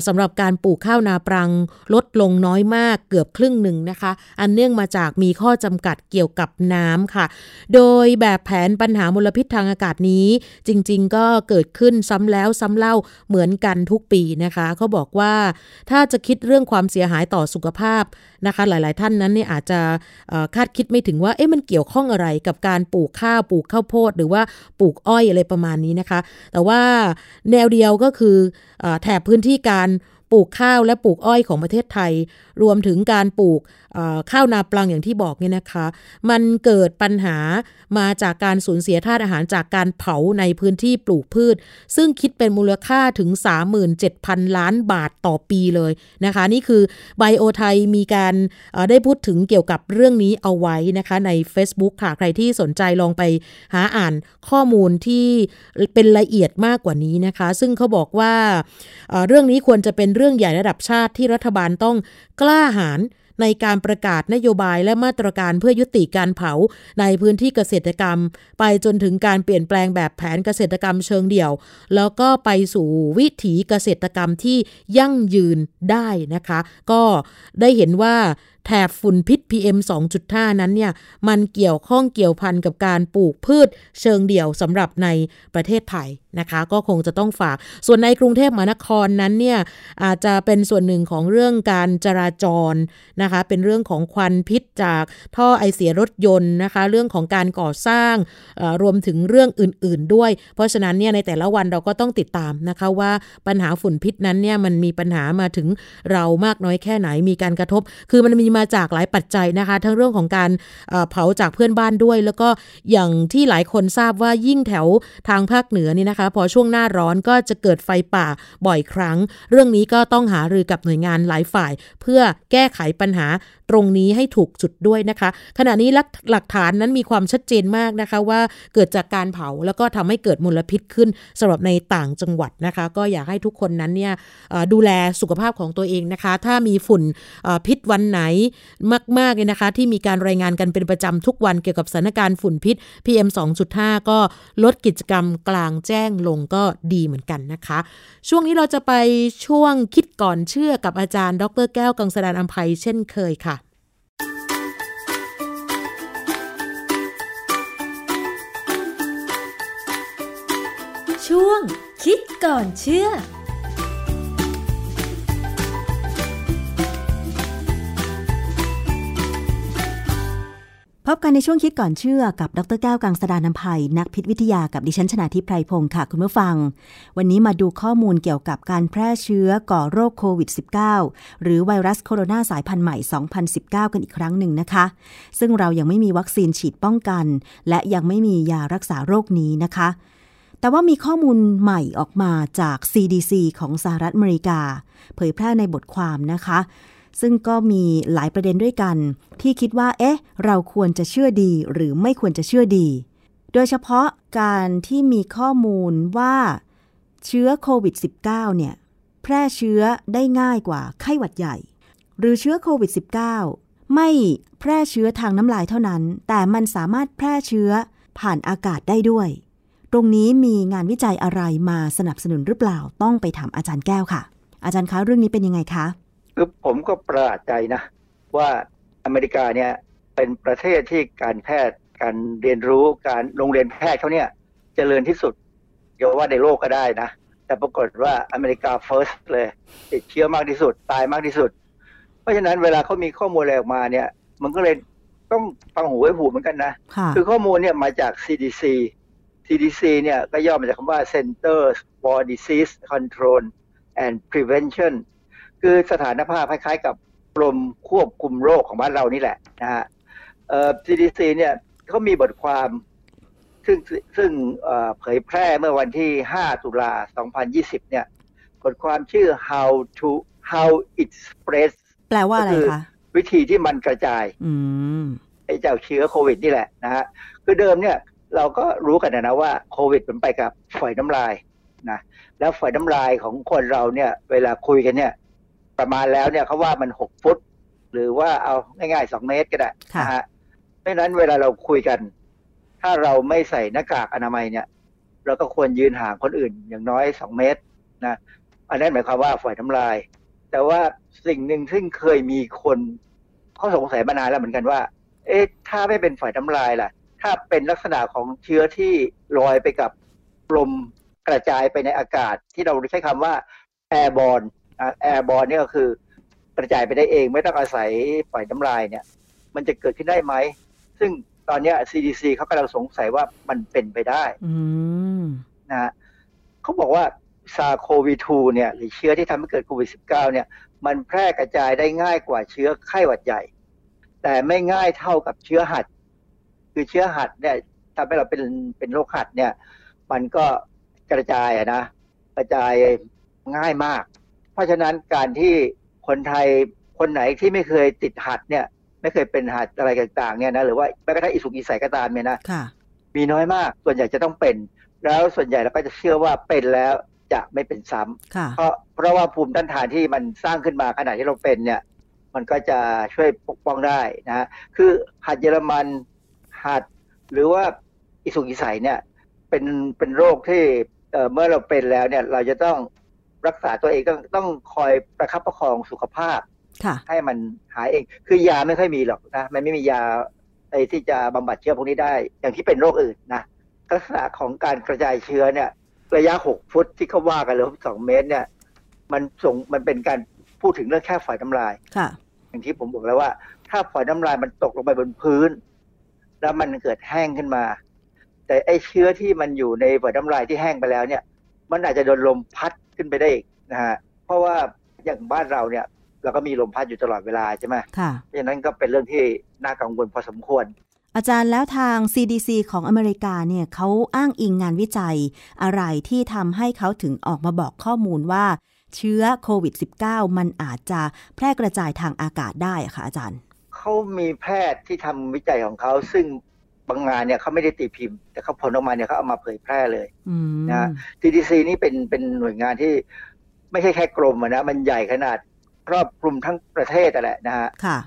สำหรับการปลูกข้าวนาปรัง ลดลงน้อยมากเกือบครึ่งหนึ่งนะคะ อันเนื่องมาจากมีข้อจำกัดเกี่ยวกับน้ำค่ะ โดยแบบแผนปัญหามลพิษทางอากาศนี้ จริงๆ ก็เกิดขึ้นซ้ำแล้วซ้ำเล่าเหมือนกันทุกปีนะคะเขาบอกว่าถ้าจะคิดเรื่องความเสียหายต่อสุขภาพนะคะ หลายๆ ท่านนั้นเนี่ยอาจจะคาดคิดไม่ถึงว่าเอ๊ะมันเกี่ยวข้องอะไรกับการปลูกข้าวปลูกข้าวโพด หรือว่าปลูกอ้อยอะไรประมาณนี้นะคะ แต่ว่าแนวเดียวก็คืออแถบพื้นที่การปลูกข้าวและปลูกอ้อยของประเทศไทย รวมถึงการปลูก ข้าวนาปลังอย่างที่บอกเนี่ยนะคะ มันเกิดปัญหามาจากการสูญเสียธาตุอาหารจากการเผาในพื้นที่ปลูกพืช ซึ่งคิดเป็นมูลค่าถึง 37,000 ล้านบาทต่อปีเลยนะคะ นี่คือไบโอไทยมีการได้พูดถึงเกี่ยวกับเรื่องนี้เอาไว้นะคะใน Facebook ค่ะ ใครที่สนใจลองไปหาอ่านข้อมูลที่เป็นละเอียดมากกว่านี้นะคะ ซึ่งเขาบอกว่าเรื่องนี้ควรจะเป็นเรื่องใหญ่ระดับชาติที่รัฐบาลต้องกล้าหาญ ในการประกาศนโยบายและมาตรการเพื่อยุติการเผาในพื้นที่เกษตรกรรม ไปจนถึงการเปลี่ยนแปลงแบบแผนเกษตรกรรมเชิงเดี่ยว แล้วก็ไปสู่วิถีเกษตรกรรมที่ยั่งยืนได้นะคะ ก็ได้เห็นว่า แถบฝุ่นพิษ PM 2.5 นั้นเนี่ยมันเกี่ยวข้องเกี่ยวพันกับการปลูกพืชเชิงเดี่ยวสำหรับในประเทศไทยนะคะ ก็คงจะต้องฝาก ส่วนในกรุงเทพมหานครนั้นเนี่ยอาจจะเป็นส่วนหนึ่งของเรื่องการจราจรนะคะ เป็นเรื่องของควันพิษจากท่อไอเสียรถยนต์นะคะ เรื่องของการก่อสร้างรวมถึงเรื่องอื่น ๆ ด้วย เพราะฉะนั้นเนี่ยในแต่ละวันเราก็ต้องติดตามนะคะว่าปัญหาฝุ่นพิษนั้นเนี่ยมันมีปัญหามาถึงเรามากน้อยแค่ไหนมีการกระทบ คือมันมีมาจากหลายปัจจัยนะคะ ทั้งเรื่องของการเผาจากเพื่อนบ้านด้วย แล้วก็อย่างที่หลายคนทราบว่ายิ่งแถวทางภาคเหนือนี่นะคะ พอช่วงหน้าร้อนก็จะเกิดไฟป่าบ่อยครั้ง เรื่องนี้ก็ต้องหารือกับหน่วยงานหลายฝ่าย เพื่อแก้ไขปัญหา ตรงนี้ให้ถูกจุดด้วยนะคะ ขณะนี้หลักฐานนั้นมีความชัดเจนมากนะคะว่าเกิดจากการเผาแล้วก็ทำให้เกิดมลพิษขึ้นสำหรับในต่างจังหวัดนะคะ ก็อยากให้ทุกคนนั้นเนี่ยดูแลสุขภาพของตัวเองนะคะ ถ้ามีฝุ่นพิษวันไหนมากๆเลยนะคะ ที่มีการรายงานกันเป็นประจำทุกวันเกี่ยวกับสถานการณ์ฝุ่นพิษ PM 2.5 ก็ลดกิจกรรมกลางแจ้งลงก็ดีเหมือนกันนะคะ ช่วงนี้เราจะไปช่วงคิดก่อนเชื่อกับอาจารย์ ดรแก้วกังสดานอัมภัยเช่นเคยค่ะ ช่วง คิดก่อนเชื่อพบกันในช่วงคิดก่อนเชื่อกับ ดรแก้วกังสดานนภัย นักพิษวิทยากับดิฉันชนาทิพไพรพงศ์ค่ะ คุณผู้ฟัง วันนี้มาดูข้อมูลเกี่ยวกับการแพร่เชื้อก่อโรคโควิด -19 หรือไวรัสโคโรนาสายพันธุ์ใหม่ 2019 กันอีกครั้งหนึ่งนะคะ ซึ่งเรายังไม่มีวัคซีนฉีดป้องกัน และยังไม่มียารักษาโรคนี้นะคะ แต่ว่ามีข้อมูลใหม่ออกมาจาก CDC ของสหรัฐอเมริกา เผยแพร่ในบทความนะคะ ซึ่งก็มีหลายประเด็นด้วยกัน ที่คิดว่า เอ๊ะ เราควรจะเชื่อดีหรือไม่ควรจะเชื่อดี โดยเฉพาะการที่มีข้อมูลว่าเชื้อโควิด -19 เนี่ย แพร่เชื้อได้ง่ายกว่าไข้หวัดใหญ่ หรือเชื้อโควิด -19 ไม่แพร่เชื้อทางน้ำลายเท่านั้น แต่มันสามารถแพร่เชื้อผ่านอากาศได้ด้วย ตรงนี้มีงานวิจัยอะไรมาสนับสนุนหรือเปล่าต้องไปถามอาจารย์แก้วค่ะ อาจารย์คะเรื่องนี้เป็นยังไงคะคือผมก็ประหลาดใจนะ ว่าอเมริกาเนี่ยเป็นประเทศที่การแพทย์การเรียนรู้การโรงเรียนแพทย์เขาเนี่ยจเจริญที่สุดเดี๋ยวว่าในโลกก็ได้นะ แต่ปรากฏว่าอเมริกาเฟิร์สเลย ติดเชื้อมากที่สุด ตายมากที่สุด เพราะฉะนั้นเวลาเขามีข้อมูลอะไรออกมาเนี่ย มันก็เลยต้องฟังหูไว้หูเหมือนกันนะ คือข้อมูลเนี่ยมาจาก CDC CDC เนี่ยก็ย่อมาจากคำว่า Centers for Disease Control and Prevention คือสถานภาพคล้ายๆกับกรมควบคุมโรคของบ้านเรานี่แหละนะฮะเอ่อ CDC เนี่ยเขามีบทความซึ่งซึ่งเผยแพร่เมื่อวันที่ 5 ตุลา 2020 เนี่ย บทความชื่อ how to how it spreads แปลว่าอะไรคะ วิธีที่มันกระจายไอ้เจ้าเชื้อโควิดนี่แหละนะฮะ คือเดิมเนี่ย เราก็รู้กันนะว่าโควิดมันไปกับฝอยน้ำลายนะแล้วฝอยน้ำลายของคนเราเนี่ยเวลาคุยกันเนี่ย ประมาณแล้วเนี่ยเขาว่ามันหกฟุต หรือว่าเอาง่ายๆสองเมตรก็ได้นะฮะเพราะฉะนั้นเวลาเราคุยกัน ถ้าเราไม่ใส่หน้ากากอนามัยเนี่ย เราก็ควรยืนห่างคนอื่นอย่างน้อยสองเมตรนะอันนั้นหมายความว่าฝอยน้ำลาย แต่ว่าสิ่งหนึ่งซึ่งเคยมีคนเขาสงสัยมานานแล้วเหมือนกันว่า เอ๊ะถ้าไม่เป็นฝอยน้ำลายล่ะ ถ้าเป็นลักษณะของเชื้อที่ลอยไปกับลมกระจายไปในอากาศ ที่เราใช้คำว่าแอร์บอลแอร์บอลเนี่ยก็คือกระจายไปได้เองไม่ต้องอาศัยฝอยน้ำลายเนี่ย มันจะเกิดขึ้นได้ไหม ซึ่งตอนเนี้ย CDC เขากำลังสงสัยว่ามันเป็นไปได้อืมนะฮะเขาบอกว่าซาโควี2เนี่ย หรือเชื้อที่ทำให้เกิดโควิด -19 เนี่ย มันแพร่กระจายได้ง่ายกว่าเชื้อไข้หวัดใหญ่ แต่ไม่ง่ายเท่ากับเชื้อหัด คือเชื้อหัดเนี่ยทำให้เราเป็นเป็นโรคหัดเนี่ย มันก็กระจายอะนะกระจายง่ายมาก เพราะฉะนั้นการที่คนไทยคนไหนที่ไม่เคยติดหัดเนี่ย ไม่เคยเป็นหัดอะไรต่างๆเนี่ยนะหรือว่าแม้กระทั่งอิสุกอิสัยก็ตามเนี่ยนะค่ะมีน้อยมากส่วนใหญ่จะต้องเป็น แล้วส่วนใหญ่เราก็จะเชื่อว่าเป็นแล้วจะไม่เป็นซ้ำค่ะเพราะเพราะว่าภูมิต้านทานที่มันสร้างขึ้นมาขณะที่เราเป็นเนี่ย มันก็จะช่วยปกป้องได้นะฮะคือหัดเยอรมัน หัด หรือว่าอิสุกอิสัยเนี่ยเป็นเป็นโรคที่เอ่อเมื่อเราเป็นแล้วเนี่ยเราจะต้องรักษาตัวเองต้องต้องคอยประคับประคองสุขภาพค่ะให้มันหายเอง คือยาไม่ค่อยมีหรอกนะมันไม่มียาไอ้ที่จะบำบัดเชื้อพวกนี้ได้ อย่างที่เป็นโรคอื่นนะลักษณะของการกระจายเชื้อเนี่ย ระยะหกฟุตที่เขาว่ากันหรือสองเมตร เนี่ย มันส่งมันเป็นการพูดถึงเรื่องแค่ฝอยน้ำลาย ค่ะ อย่างที่ผมบอกแล้วว่า ถ้าฝอยน้ำลายมันตกลงไปบนพื้น แล้วมันเกิดแห้งขึ้นมา แต่ไอ้เชื้อที่มันอยู่ในฝอยน้ำลายที่แห้งไปแล้วเนี่ย มันอาจจะโดนลมพัดขึ้นไปได้อีกนะฮะเพราะว่าอย่างบ้านเราเนี่ย เราก็มีลมพัดอยู่ตลอดเวลาใช่ไหมค่ะเพราะฉะนั้นก็เป็นเรื่องที่น่ากังวลพอสมควร อาจารย์แล้วทาง CDC ของอเมริกาเนี่ยเขาอ้างอิงงานวิจัย อะไรที่ทำให้เขาถึงออกมาบอกข้อมูลว่าเชื้อโควิด -19 มันอาจจะแพร่กระจายทางอากาศได้อะค่ะอาจารย์ เขามีแพทย์ที่ทำวิจัยของเขาซึ่งบางงานเนี่ยเขาไม่ได้ตีพิมพ์ แต่เขาผลออกมาเนี่ยเขาเอามาเผยแพร่เลยอืมนะ CDC นี่เป็นเป็นหน่วยงานที่ไม่ใช่แค่กรมอะนะมันใหญ่ขนาดครอบคลุมทั้งประเทศอะแหละนะฮะค่ะ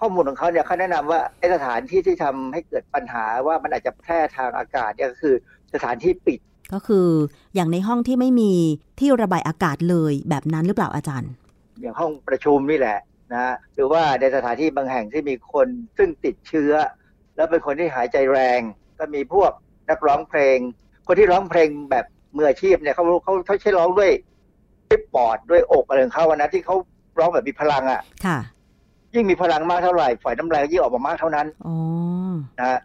ข้อมูลของเขาเนี่ยเขาแนะนำว่าไอสถานที่ที่ทำให้เกิดปัญหาว่ามันอาจจะแพร่ทางอากาศเนี่ยก็คือสถานที่ปิด ก็คืออย่างในห้องที่ไม่มีที่ระบายอากาศเลยแบบนั้นหรือเปล่าอาจารย์ อย่างห้องประชุมนี่แหละ นะฮะหรือว่าในสถานที่บางแห่งที่มีคนซึ่งติดเชื้อ แล้วเป็นคนที่หายใจแรง ก็มีพวกนักร้องเพลง คนที่ร้องเพลงแบบมืออาชีพเนี่ยเขาเขาเขาใช้ร้องด้วยด้วยปอดด้วยอกอะไรของเขาอะนะที่เขาร้องแบบมีพลังอะค่ะ ยิ่งมีพลังมากเท่าไหร่ฝอยน้ำลายก็ยิ่งออกมามากเท่านั้นอ๋อนะฮะ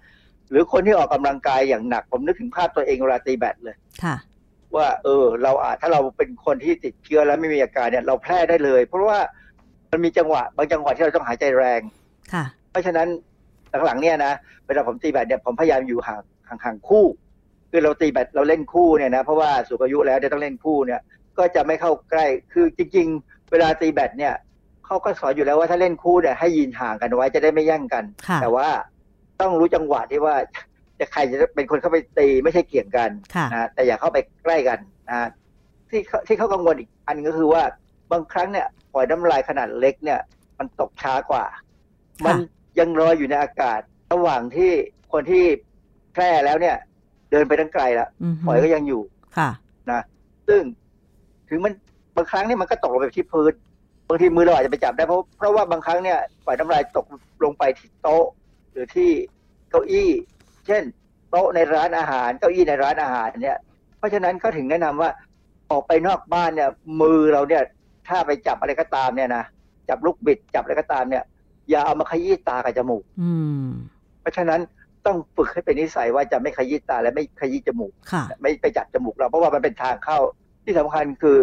หรือคนที่ออกกำลังกายอย่างหนัก ผมนึกถึงภาพตัวเองเวลาตีแบดเลยค่ะ ว่า เออ เราอาจถ้าเราเป็นคนที่ติดเชื้อแล้วไม่มีอาการเนี่ย เราแพร่ได้เลย เพราะว่า มันมีจังหวะ บางจังหวะที่เราต้องหายใจแรง ค่ะ เพราะฉะนั้นหลังๆเนี่ยนะเวลาผมตีแบดเนี่ยผมพยายามอยู่ห่างห่างห่างคู่ คือเราตีแบดเราเล่นคู่เนี่ยนะเพราะว่าสูงอายุแล้วเนี่ยต้องเล่นคู่เนี่ย ก็จะไม่เข้าใกล้คือจริง ๆ เวลาตีแบดเนี่ยเขาก็สอนอยู่แล้วว่าถ้าเล่นคู่เนี่ยให้ยืนห่างกันไว้จะได้ไม่แย่งกันค่ะแต่ว่าต้องรู้จังหวะที่ว่าจะใครจะเป็นคนเข้าไปตีไม่ใช่เกี่ยงกันค่ะนะแต่อย่าเข้าไปใกล้กันนะที่เขาที่เขากังวลอีกอันหนึงก็คือว่า บางครั้งเนี่ยปล่อยน้ำลายขนาดเล็กเนี่ย มันตกช้ากว่า มันยังลอยอยู่ในอากาศ ระหว่างที่คนที่แพร่แล้วเนี่ย เดินไปตั้งไกลแล้วอือฮึปล่อยก็ยังอยู่ค่ะนะซึ่งถึงมันบางครั้งเนี่ยมันก็ตกลงไปที่พื้นบางทีมือเราอาจจะไปจับได้เพราะเพราะว่าบางครั้งเนี่ยปล่อยน้ำลายตกลงไปที่โต๊ะ หรือที่เก้าอี้ เช่น โต๊ะในร้านอาหารเก้าอี้ในร้านอาหารเนี่ย เพราะฉะนั้นก็ถึงแนะนำว่าออกไปนอกบ้านเนี่ย มือเราเนี่ย ถ้าไปจับอะไรก็ตามเนี่ยนะจับลูกบิดจับอะไรก็ตามเนี่ย อย่าเอามาขยี้ตากับจมูก อืม เพราะฉะนั้นต้องฝึกให้เป็นนิสัยว่าจะไม่ขยี้ตาและไม่ขยี้จมูก ค่ะ ไม่ไปจับจมูกเราเพราะว่ามันเป็นทางเข้า ที่สำคัญคือ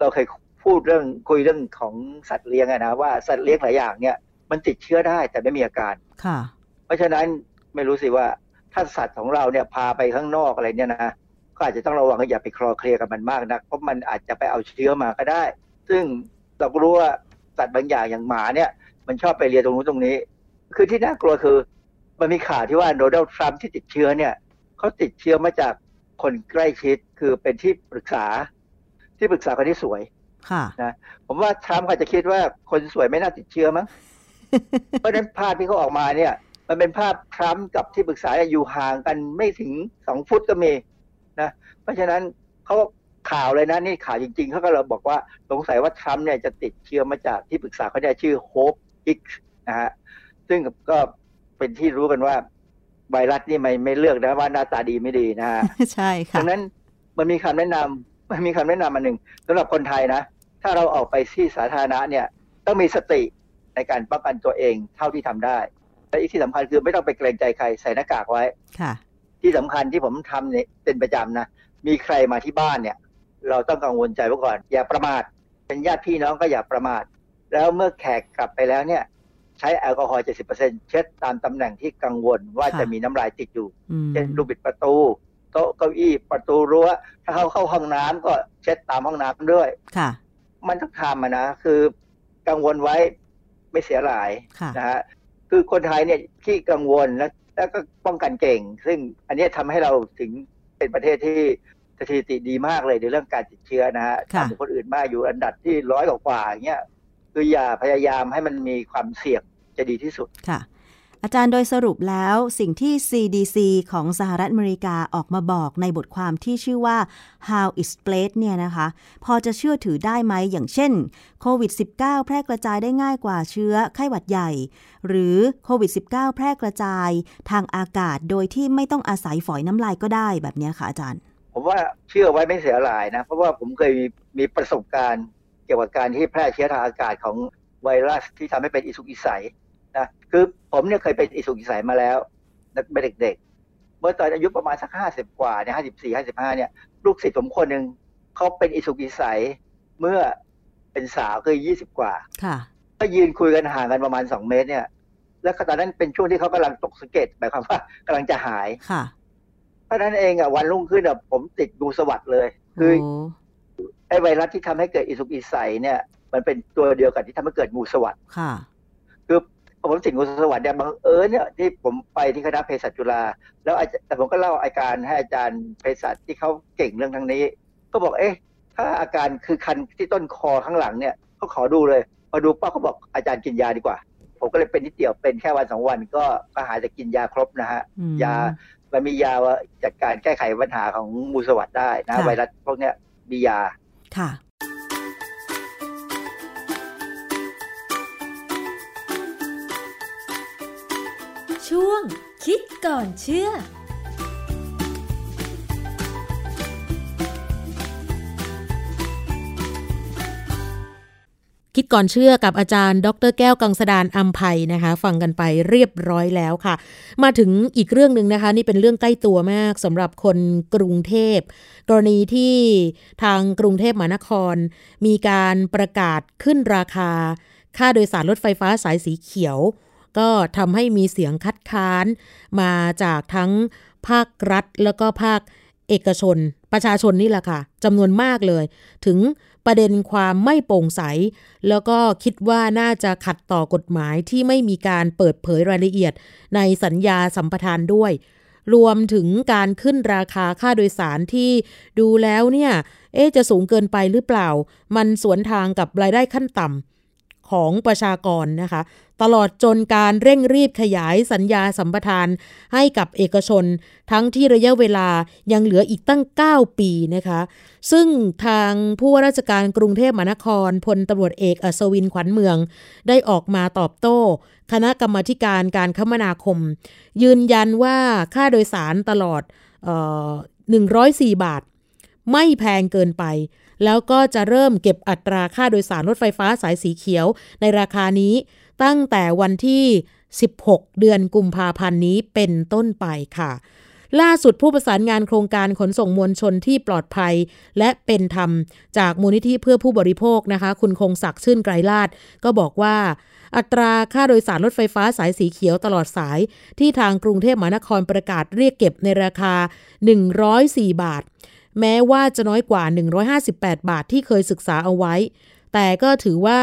เราเคยพูดเรื่องคุยเรื่องของสัตว์เลี้ยงอะนะว่าสัตว์เลี้ยงหลายอย่างเนี่ยมันติดเชื้อได้แต่ไม่มีอาการ ค่ะ เพราะฉะนั้นไม่รู้สิว่าถ้าสัตว์ของเราเนี่ยพาไปข้างนอกอะไรเนี่ยนะก็อาจจะต้องระวังอย่าไปคลอเคลียร์กับมันมากนะเพราะมันอาจจะไปเอาเชื้อมาก็ได้ ซึ่งเราก็รู้ว่าสัตว์บางอย่างอย่างหมาเนี่ย มันชอบไปเลียตรงนู้นตรงนี้ คือที่น่ากลัวคือ มันมีข่าวที่ว่าโดนัลด์ทรัมป์ที่ติดเชื้อเนี่ยเขาติดเชื้อมาจากคนใกล้ชิดคือเป็นที่ปรึกษา ที่ปรึกษาคนที่สวยค่ะนะผมว่าทรัมป์อาจจะคิดว่าคนสวยไม่น่าติดเชื้อมั้งเพราะฉะนั้นภาพที่เขาออกมาเนี่ย มันเป็นภาพทรัมป์กับที่ปรึกษาอยู่ห่างกันไม่ถึงสองฟุตก็มีนะเพราะฉะนั้นเขา ข่าวเลยนะนี่ข่าวจริงๆเขาก็เลยบอกว่าสงสัยว่าทรัมป์เนี่ยจะติดเชื้อมาจากที่ปรึกษาเขาเนี่ยชื่อโฮปอิกนะฮะซึ่งก็เป็นที่รู้กันว่าไวรัสนี่ไม่ไม่เลือกนะว่าหน้าตาดีไม่ดีนะฮะใช่ค่ะดังนั้นมันมีคำแนะนำมันมีคำแนะนำอันหนึ่งสำหรับคนไทยนะ ถ้าเราออกไปที่สาธารณะเนี่ย ต้องมีสติในการป้องกันตัวเองเท่าที่ทำได้และอีกที่สำคัญคือไม่ต้องไปเกรงใจใครใส่หน้ากากไว้ค่ะ ที่สำคัญที่ผมทำเนี่ยเป็นประจำนะมีใครมาที่บ้านเนี่ย เราต้องกังวลใจไว้ก่อน อย่าประมาทเป็นญาติพี่น้องก็อย่าประมาท แล้วเมื่อแขกกลับไปแล้วเนี่ย ใช้แอลกอฮอล์70%เช็ดตามตำแหน่งที่กังวลว่าค่ะจะมีน้ำลายติดอยู่อืมเช่นลูกบิดประตู โต๊ะเก้าอี้ประตูรั้ว ถ้าเขาเข้าห้องน้ำก็เช็ดตามห้องน้ำด้วยค่ะ มันต้องทำอะนะคือกังวลไว้ไม่เสียหลายค่ะนะฮะคือคนไทยเนี่ยที่กังวลแล้วแล้วก็ป้องกันเก่ง ซึ่งอันเนี้ยทำให้เราถึงเป็นประเทศที่ สถิติดีมากเลยในเรื่องการติดเชื้อนะฮะค่ะต่ำกว่าคนอื่นมากอยู่อันดับที่ร้อยกว่าๆอย่างเงี้ยคืออย่าพยายามให้มันมีความเสี่ยงจะดีที่สุดค่ะ อาจารย์โดยสรุปแล้วสิ่งที่ CDC ของสหรัฐอเมริกาออกมาบอกในบทความที่ชื่อว่า How it spread เนี่ยนะคะ พอจะเชื่อถือได้ไหมอย่างเช่นโควิด -19 แพร่กระจายได้ง่ายกว่าเชื้อไข้หวัดใหญ่ หรือโควิด -19 แพร่กระจายทางอากาศโดยที่ไม่ต้องอาศัยฝอยน้ำลายก็ได้แบบเนี้ยค่ะอาจารย์ ผมว่าเชื่อไว้ไม่เสียหลายนะ เพราะว่าผมเคยมีมีประสบการณ์เกี่ยวกับการที่แพร่เชื้อทางอากาศของไวรัสที่ทำให้เป็นอิสุกอิสัยนะคือผมเนี่ยเคยเป็นอิสุกอิสัยมาแล้วเป็นเด็กๆ เมื่อตอนอายุประมาณสักห้าสิบกว่าเนี่ยห้าสิบสี่ห้าสิบห้าเนี่ยลูกศิษย์ผมคนหนึ่งเขาเป็นอิสุกอิสัยเมื่อเป็นสาวคือยี่สิบกว่าค่ะก็ยืนคุยกันห่างกันประมาณสองเมตรเนี่ย แล้วก็ตอนนั้นเป็นช่วงที่เขากำลังตกสะเก็ดหมายความว่ากำลังจะหายค่ะ เพราะฉะนั้นเองอะวันรุ่งขึ้นอะผมติดงูสวัสดเลย คือไอ้ไวรัสที่ทำให้เกิดอิสุกอิสัยเนี่ย มันเป็นตัวเดียวกับที่ทำให้เกิดงูสวัสดค่ะคือผมติดงูสวัสดเนี่ยบังเอิญเนี่ยที่ผมไปที่คณะเภสัชจุฬาแล้วอาจแต่ผมก็เล่าอาการให้อาจารย์เภสัชที่เขาเก่งเรื่องทางนี้ ก็บอกเอ๊ะ ถ้าอาการคือคันที่ต้นคอข้างหลังเนี่ยเขาขอดูเลยพอดูป้าเขาบอกอาจารย์กินยาดีกว่าผมก็เลยเป็นนิดเดียวเป็นแค่วันสองวันก็ก็หายจากกินยาครบนะฮะอืมยา มันมียาว่าจัดการแก้ไขปัญหาของงูสวัสดได้นะค่ะไวรัสพวกเนี้ยมียาค่ะ ช่วงคิดก่อนเชื่อ คิดก่อนเชื่อกับอาจารย์ ดรแก้วกังสดานอัมภัยนะคะ ฟังกันไปเรียบร้อยแล้วค่ะ มาถึงอีกเรื่องหนึ่งนะคะ นี่เป็นเรื่องใกล้ตัวมากสำหรับคนกรุงเทพ กรณีที่ทางกรุงเทพมหานคร มีการประกาศขึ้นราคา ค่าโดยสารรถไฟฟ้าสายสีเขียว ก็ทำให้มีเสียงคัดค้าน มาจากทั้งภาครัฐแล้วก็ภาคเอกชน ประชาชนนี่แหละค่ะจำนวนมากเลย ถึง ประเด็นความไม่โปร่งใส แล้วก็คิดว่าน่าจะขัดต่อกฎหมายที่ไม่มีการเปิดเผยรายละเอียด ในสัญญาสัมปทานด้วย รวมถึงการขึ้นราคาค่าโดยสารที่ดูแล้วเนี่ย เอ๊จะสูงเกินไปหรือเปล่า มันสวนทางกับรายได้ขั้นต่ำ ของประชากรนะคะ ตลอดจนการเร่งรีบขยายสัญญาสัมปทานให้กับเอกชน ทั้งที่ระยะเวลายังเหลืออีกตั้ง 9 ปีนะคะ ซึ่งทางผู้ว่าราชการกรุงเทพมหานครพลตำรวจเอกอัศวินขวัญเมือง ได้ออกมาตอบโต้ คณะกรรมาการการคมนาคม ยืนยันว่าค่าโดยสารตลอดออ104 บาท ไม่แพงเกินไป แล้วก็จะเริ่มเก็บอัตราค่าโดยสารรถไฟฟ้าสายสีเขียวในราคานี้ ตั้งแต่วันที่ 16 เดือนกุมภาพันธ์นี้เป็นต้นไปค่ะ ล่าสุดผู้ประสานงานโครงการขนส่งมวลชนที่ปลอดภัย และเป็นธรรมจากมูลนิธิเพื่อผู้บริโภคนะคะ คุณคงศักดิ์ชื่นไกรลาดก็บอกว่าอัตราค่าโดยสารรถไฟฟ้าสายสีเขียวตลอดสาย ที่ทางกรุงเทพมหานครประกาศเรียกเก็บในราคา 104 บาท แม้ว่าจะน้อยกว่า 158 บาทที่เคยศึกษาเอาไว้ แต่ก็ถือว่า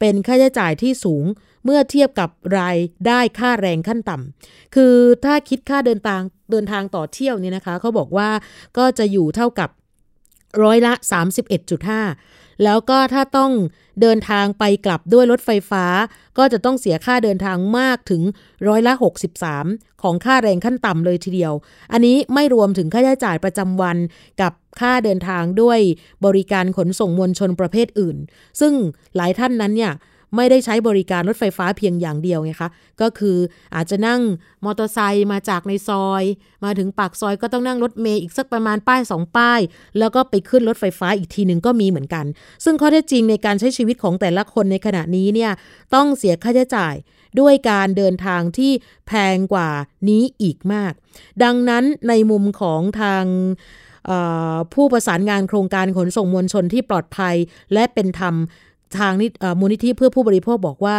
เป็นค่าใช้จ่ายที่สูงเมื่อเทียบกับรายได้ค่าแรงขั้นต่ำ คือถ้าคิดค่าเดินทางเดินทางต่อเที่ยวเนี่ยนะคะ เขาบอกว่าก็จะอยู่เท่ากับร้อยละ 31.5 แล้วก็ถ้าต้องเดินทางไปกลับด้วยรถไฟฟ้า ก็จะต้องเสียค่าเดินทางมากถึงร้อยละ 63 ของค่าแรงขั้นต่ำเลยทีเดียว อันนี้ไม่รวมถึงค่าใช้จ่ายประจำวันกับค่าเดินทางด้วยบริการขนส่งมวลชนประเภทอื่น ซึ่งหลายท่านนั้นเนี่ย ไม่ได้ใช้บริการรถไฟฟ้าเพียงอย่างเดียวไงคะ ก็คืออาจจะนั่งมอเตอร์ไซค์มาจากในซอย มาถึงปากซอยก็ต้องนั่งรถเมย์อีกสักประมาณป้าย 2 ป้าย แล้วก็ไปขึ้นรถไฟฟ้าอีกทีหนึ่งก็มีเหมือนกัน ซึ่งข้อเท็จจริงในการใช้ชีวิตของแต่ละคนในขณะนี้เนี่ยต้องเสียค่าใช้จ่ายด้วยการเดินทางที่แพงกว่านี้อีกมาก ดังนั้นในมุมของทางผู้ประสานงานโครงการขนส่งมวลชนที่ปลอดภัยและเป็นธรรม ทางมูลนิธิเพื่อผู้บริโภคบอกว่า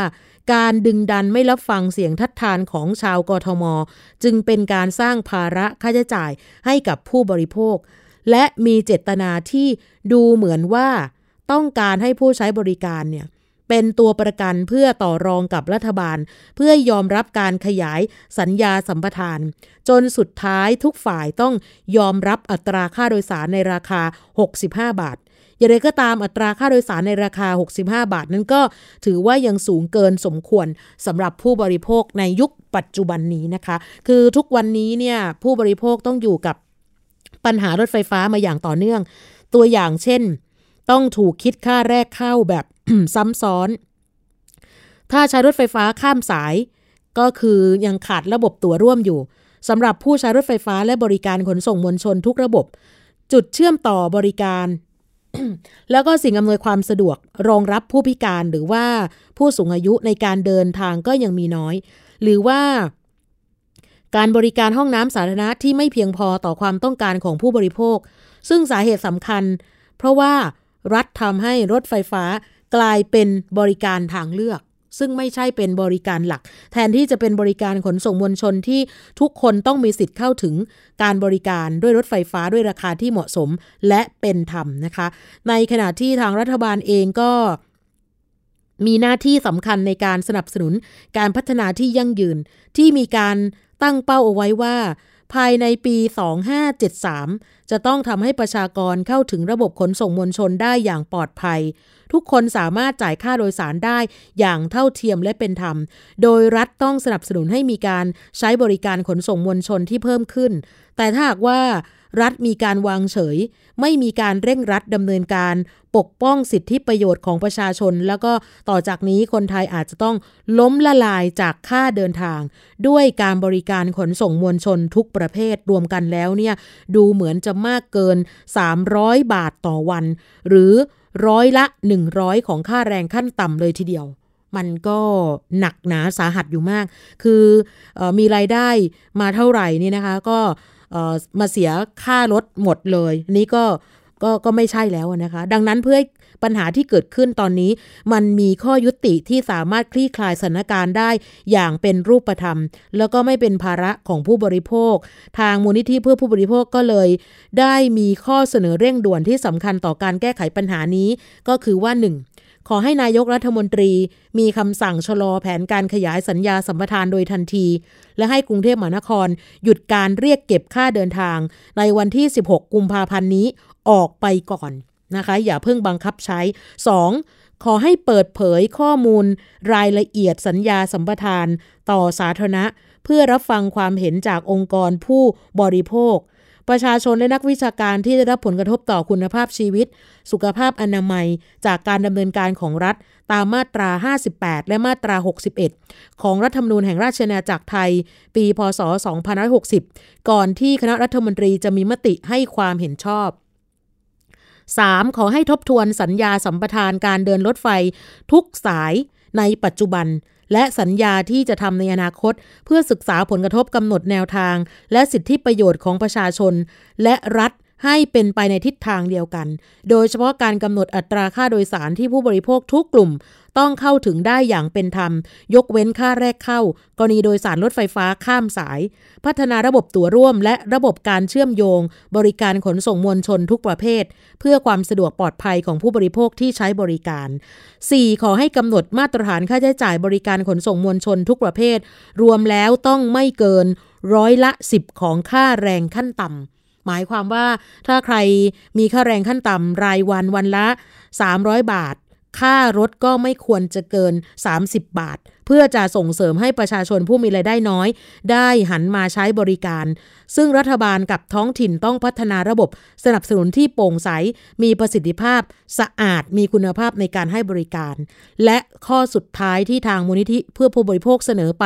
การดึงดันไม่รับฟังเสียงทัดทานของชาวกทม จึงเป็นการสร้างภาระค่าใช้จ่ายให้กับผู้บริโภค และมีเจตนาที่ดูเหมือนว่าต้องการให้ผู้ใช้บริการเนี่ยเป็นตัวประกันเพื่อต่อรองกับรัฐบาล เพื่อยอมรับการขยายสัญญาสัมปทาน จนสุดท้ายทุกฝ่ายต้องยอมรับอัตราค่าโดยสารในราคา 65 บาท อย่างไรก็ตามอัตราค่าโดยสารในราคา 65 บาท นั้นก็ถือว่ายังสูงเกินสมควรสำหรับผู้บริโภคในยุคปัจจุบันนี้นะคะ คือทุกวันนี้เนี่ยผู้บริโภคต้องอยู่กับปัญหารถไฟฟ้ามาอย่างต่อเนื่อง ตัวอย่างเช่น ต้องถูกคิดค่าแรกเข้าแบบซ้ำซ้อน ถ้าใช้รถไฟฟ้าข้ามสาย ก็คือยังขาดระบบตั๋วร่วมอยู่สำหรับผู้ใช้รถไฟฟ้าและบริการขนส่งมวลชนทุกระบบ จุดเชื่อมต่อบริการ แล้วก็สิ่งอำนวยความสะดวกรองรับผู้พิการหรือว่าผู้สูงอายุในการเดินทางก็ยังมีน้อย หรือว่าการบริการห้องน้ำสาธารณะที่ไม่เพียงพอต่อความต้องการของผู้บริโภค ซึ่งสาเหตุสำคัญ เพราะว่ารัฐทำให้รถไฟฟ้ากลายเป็นบริการทางเลือก ซึ่งไม่ใช่เป็นบริการหลัก แทนที่จะเป็นบริการขนส่งมวลชนที่ทุกคนต้องมีสิทธิ์เข้าถึงการบริการด้วยรถไฟฟ้าด้วยราคาที่เหมาะสมและเป็นธรรมนะคะ ในขณะที่ทางรัฐบาลเองก็มีหน้าที่สำคัญในการสนับสนุนการพัฒนาที่ยั่งยืน ที่มีการตั้งเป้าเอาไว้ว่า ภายในปี 2573 จะต้องทำให้ประชากรเข้าถึงระบบขนส่งมวลชนได้อย่างปลอดภัย ทุกคนสามารถจ่ายค่าโดยสารได้อย่างเท่าเทียมและเป็นธรรม โดยรัฐต้องสนับสนุนให้มีการใช้บริการขนส่งมวลชนที่เพิ่มขึ้น แต่ถ้าหากว่ารัฐมีการวางเฉย ไม่มีการเร่งรัดดำเนินการ ปกป้องสิทธิประโยชน์ของประชาชน แล้วก็ต่อจากนี้คนไทยอาจจะต้องล้มละลายจากค่าเดินทาง ด้วยการบริการขนส่งมวลชนทุกประเภทรวมกันแล้วเนี่ย ดูเหมือนจะมากเกิน 300 บาทต่อวัน หรือ ร้อยละ 100 ของค่าแรงขั้นต่ำเลยทีเดียว มันก็หนักหนาสาหัสอยู่มาก คืออมีรายได้มาเท่าไหร่นี่นะคะ ก็มาเสียค่ารถหมดเลย นี้ก็ก็ก็ไม่ใช่แล้วนะคะ ดังนั้นเพื่อ ปัญหาที่เกิดขึ้นตอนนี้ มันมีข้อยุติที่สามารถคลี่คลายสถานการณ์ได้อย่างเป็นรูปธรรม แล้วก็ไม่เป็นภาระของผู้บริโภค ทางมูลนิธิเพื่อผู้บริโภคก็เลย ได้มีข้อเสนอเร่งด่วนที่สำคัญต่อการแก้ไขปัญหานี้ ก็คือว่า 1. ขอให้นายกรัฐมนตรีมีคำสั่งชะลอแผนการขยายสัญญาสัมปทานโดยทันที และให้กรุงเทพมหานคร หยุดการเรียกเก็บค่าเดินทาง ในวันที่ 16 กุมภาพันธ์นี้ออกไปก่อน นะคะ อย่าเพิ่งบังคับใช้ 2. ขอให้เปิดเผยข้อมูลรายละเอียดสัญญาสัมปทานต่อสาธารณะ เพื่อรับฟังความเห็นจากองค์กรผู้บริโภค ประชาชนและนักวิชาการที่ได้รับผลกระทบต่อคุณภาพชีวิต สุขภาพอนามัย จากการดำเนินการของรัฐตามมาตรา 58 และมาตรา 61 ของรัฐธรรมนูญแห่งราชอาณาจักรไทย ปี พศ 2560 ก่อนที่คณะรัฐมนตรีจะมีมติให้ความเห็นชอบ 3. ขอให้ทบทวนสัญญาสัมปทานการเดินรถไฟทุกสายในปัจจุบัน และสัญญาที่จะทำในอนาคต เพื่อศึกษาผลกระทบกำหนดแนวทาง และสิทธิประโยชน์ของประชาชน และรัฐให้เป็นไปในทิศทางเดียวกัน โดยเฉพาะการกำหนดอัตราค่าโดยสารที่ผู้บริโภคทุกกลุ่ม ต้องเข้าถึงได้อย่างเป็นธรรม ยกเว้นค่าแรกเข้า กรณีโดยสารรถไฟฟ้าข้ามสาย พัฒนาระบบตั๋วร่วม และระบบการเชื่อมโยง บริการขนส่งมวลชนทุกประเภท เพื่อความสะดวกปลอดภัยของผู้บริโภคที่ใช้บริการ 4. ขอให้กำหนดมาตรฐานค่าใช้จ่ายบริการขนส่งมวลชนทุกประเภท รวมแล้วต้องไม่เกินร้อยละ 10 ของค่าแรงขั้นต่ำหมายความว่าถ้าใครมีค่าแรงขั้นต่ำรายวันวันละ 300 บาท ค่ารถก็ไม่ควรจะเกิน 30 บาท เพื่อจะส่งเสริมให้ประชาชนผู้มีรายได้น้อย ได้หันมาใช้บริการ ซึ่งรัฐบาลกับท้องถิ่นต้องพัฒนาระบบสนับสนุนที่โปร่งใส มีประสิทธิภาพ สะอาด มีคุณภาพในการให้บริการ และข้อสุดท้ายที่ทางมูลนิธิเพื่อผู้บริโภคเสนอไป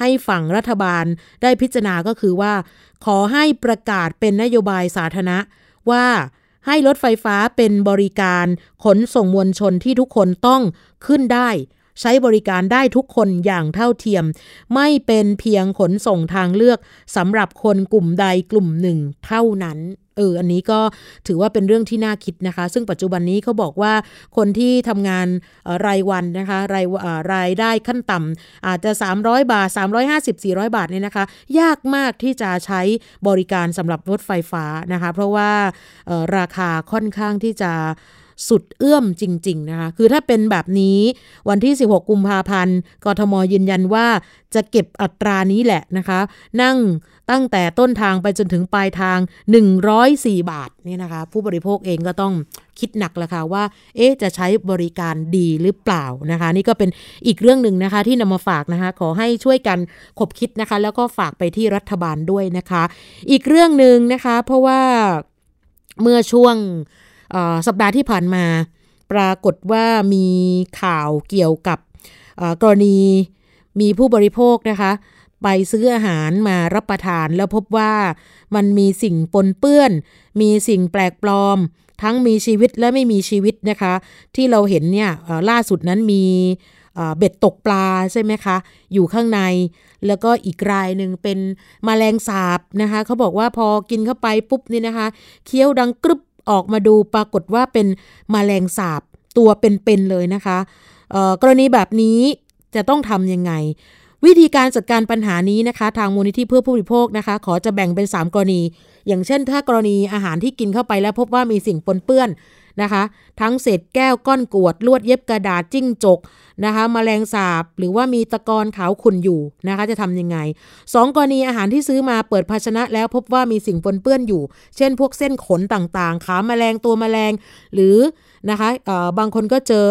ให้ฝั่งรัฐบาลได้พิจารณาก็คือว่า ขอให้ประกาศเป็นนโยบายสาธารณะว่า ให้รถไฟฟ้าเป็นบริการขนส่งมวลชนที่ทุกคนต้องขึ้นได้ ใช้บริการได้ทุกคนอย่างเท่าเทียม ไม่เป็นเพียงขนส่งทางเลือกสำหรับคนกลุ่มใดกลุ่มหนึ่งเท่านั้นเออ อันนี้ก็ถือว่าเป็นเรื่องที่น่าคิดนะคะ ซึ่งปัจจุบันนี้เขาบอกว่าคนที่ทำงานรายวันนะคะ รายรายได้ขั้นต่ำอาจจะ 300 บาท 350 400 บาทเนี่ยนะคะ ยากมากที่จะใช้บริการสำหรับรถไฟฟ้านะคะ เพราะว่าราคาค่อนข้างที่จะ สุดเอื้อมจริง ๆ นะคะ คือถ้าเป็นแบบนี้วันที่ 16 กุมภาพันธ์กทมยืนยันว่าจะเก็บอัตรานี้แหละนะคะ นั่งตั้งแต่ต้นทางไปจนถึงปลายทาง 104 บาทนี่นะคะ ผู้บริโภคเองก็ต้องคิดหนักแล้วค่ะว่า เอ๊จะใช้บริการดีหรือเปล่านะคะ นี่ก็เป็นอีกเรื่องหนึ่งนะคะ ที่นำมาฝากนะคะ ขอให้ช่วยกันขบคิดนะคะ แล้วก็ฝากไปที่รัฐบาลด้วยนะคะ อีกเรื่องหนึ่งนะคะ เพราะว่าเมื่อช่วง สัปดาห์ที่ผ่านมา ปรากฏว่ามีข่าวเกี่ยวกับกรณีมีผู้บริโภคนะคะ ไปซื้ออาหารมารับประทานแล้วพบว่ามันมีสิ่งปนเปื้อน มีสิ่งแปลกปลอม ทั้งมีชีวิตและไม่มีชีวิตนะคะ ที่เราเห็นเนี่ยล่าสุดนั้นมีเบ็ดตกปลาใช่ไหมคะ อยู่ข้างใน แล้วก็อีกรายหนึ่งเป็นมแมลงสาบนะคะเขาบอกว่าพอกินเข้าไปปุ๊บนี่นะคะ เคี้ยวดังกรึบ ออกมาดูปรากฏว่าเป็นมแมลงสาบตัวเป็นๆเลยนะคะกรณีแบบนี้จะต้องทำยังไง วิธีการจัดการปัญหานี้นะคะ ทางมูลนิธิเพื่อผู้บริโภคนะคะ ขอจะแบ่งเป็น 3 กรณี อย่างเช่น ถ้ากรณีอาหารที่กินเข้าไปแล้วพบว่ามีสิ่งปนเปื้อน นะคะ ทั้งเศษแก้วก้อนกวด ลวดเย็บกระดาษจิ้งจกนะคะมแมลงสาบหรือว่ามีตะกอนขาวขุ่นอยู่นะคะ จะทำยังไง 2 กรณีอาหารที่ซื้อมาเปิดภาชนะแล้วพบว่ามีสิ่งปนเปื้อนอยู่ เช่นพวกเส้นขนต่างๆ ขาแมลงตัวแมลง หรือนะคะบางคนก็เจอ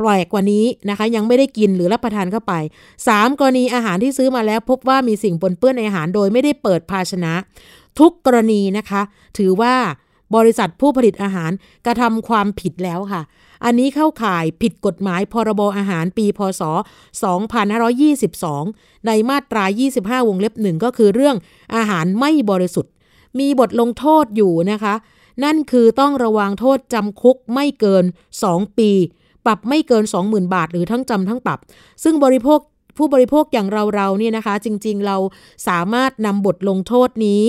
ปล่อยกว่านี้นะคะ ยังไม่ได้กินหรือรับประทานเข้าไป 3 กรณีอาหารที่ซื้อมาแล้ว พบว่ามีสิ่งปนเปื้อนในอาหารโดยไม่ได้เปิดภาชนะ ทุกกรณีนะคะ ถือว่า บริษัทผู้ผลิตอาหารกระทำความผิดแล้วค่ะ อันนี้เข้าข่ายผิดกฎหมายพรบอาหารปีพศ 2522 ในมาตรา 25 วงเล็บหนึ่งก็คือเรื่องอาหารไม่บริสุทธิ์ มีบทลงโทษอยู่นะคะ นั่นคือต้องระวังโทษจำคุกไม่เกิน 2 ปี ปรับไม่เกิน 20,000 บาท หรือทั้งจำทั้งปรับ ซึ่งบริโภค ผู้บริโภคอย่างเราๆเนี่ยนะคะ จริงๆเราสามารถนำบทลงโทษนี้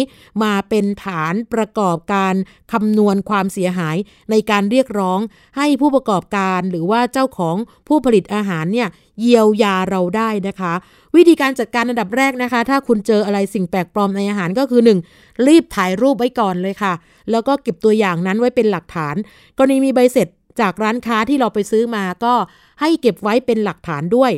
มาเป็นฐานประกอบการคำนวณความเสียหายในการเรียกร้องให้ผู้ประกอบการหรือว่าเจ้าของผู้ผลิตอาหารเนี่ยเยียวยาเราได้นะคะ วิธีการจัดการอันดับแรกนะคะ ถ้าคุณเจออะไรสิ่งแปลกปลอมในอาหารก็คือ 1. รีบถ่ายรูปไว้ก่อนเลยค่ะ แล้วก็เก็บตัวอย่างนั้นไว้เป็นหลักฐาน กรณีมีใบเสร็จจากร้านค้าที่เราไปซื้อมาก็ให้เก็บไว้เป็นหลักฐานด้วย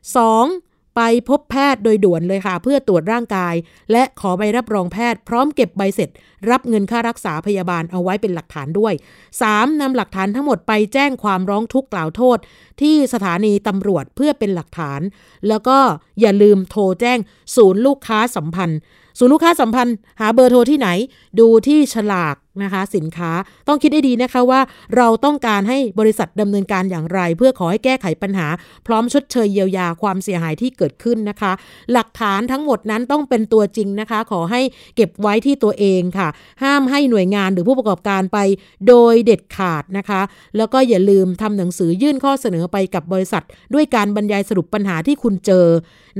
2. ไปพบแพทย์โดยด่วนเลยค่ะ เพื่อตรวจร่างกาย และขอใบรับรองแพทย์ พร้อมเก็บใบเสร็จ รับเงินค่ารักษาพยาบาลเอาไว้เป็นหลักฐานด้วย 3. นำหลักฐานทั้งหมดไปแจ้งความร้องทุกข์กล่าวโทษ ที่สถานีตำรวจเพื่อเป็นหลักฐาน แล้วก็อย่าลืมโทรแจ้งศูนย์ลูกค้าสัมพันธ์ ศูนย์ลูกค้าสัมพันธ์ หาเบอร์โทรที่ไหน ดูที่ฉลากนะคะสินค้าต้องคิดให้ดีนะคะว่า เราต้องการให้บริษัทดำเนินการอย่างไร เพื่อขอให้แก้ไขปัญหา พร้อมชดเชยเยียวยาความเสียหายที่เกิดขึ้นนะคะ หลักฐานทั้งหมดนั้นต้องเป็นตัวจริงนะคะ ขอให้เก็บไว้ที่ตัวเองค่ะ ห้ามให้หน่วยงานหรือผู้ประกอบการไปโดยเด็ดขาดนะคะ แล้วก็อย่าลืมทำหนังสือยื่นข้อเสนอไปกับบริษัท ด้วยการบรรยายสรุปปัญหาที่คุณเจอ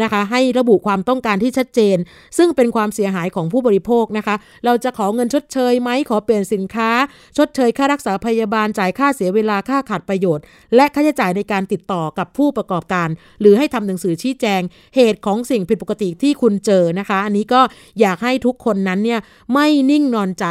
นะคะ ให้ระบุความต้องการที่ชัดเจน ซึ่งเป็นความเสียหายของผู้บริโภคนะคะ เราจะขอเงินชดเชยไหมขอเปลี่ยนสินค้า ชดเชยค่ารักษาพยาบาลจ่ายค่าเสียเวลาค่าขาดประโยชน์ และค่าใช้จ่ายในการติดต่อกับผู้ประกอบการ หรือให้ทำหนังสือชี้แจง เหตุของสิ่งผิดปกติที่คุณเจอนะคะ อันนี้ก็อยากให้ทุกคนนั้นเนี่ยไม่นิ่งนอนใจ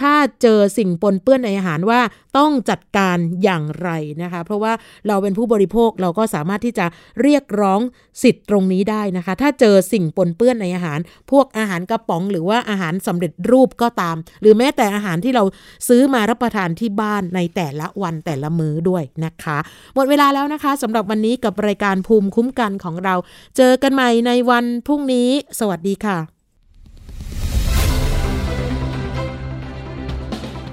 ถ้าเจอสิ่งปนเปื้อนในอาหารว่า ต้องจัดการอย่างไรนะคะ เพราะว่าเราเป็นผู้บริโภคเราก็สามารถที่จะเรียกร้องสิทธิ์ตรงนี้ได้นะคะ ถ้าเจอสิ่งปนเปื้อนในอาหาร พวกอาหารกระป๋องหรือว่าอาหารสำเร็จรูปก็ตาม หรือแม้แต่อาหารที่เราซื้อมารับประทานที่บ้านในแต่ละวันแต่ละมื้อด้วยนะคะ หมดเวลาแล้วนะคะสำหรับวันนี้กับรายการภูมิคุ้มกันของเรา เจอกันใหม่ในวันพรุ่งนี้ สวัสดีค่ะ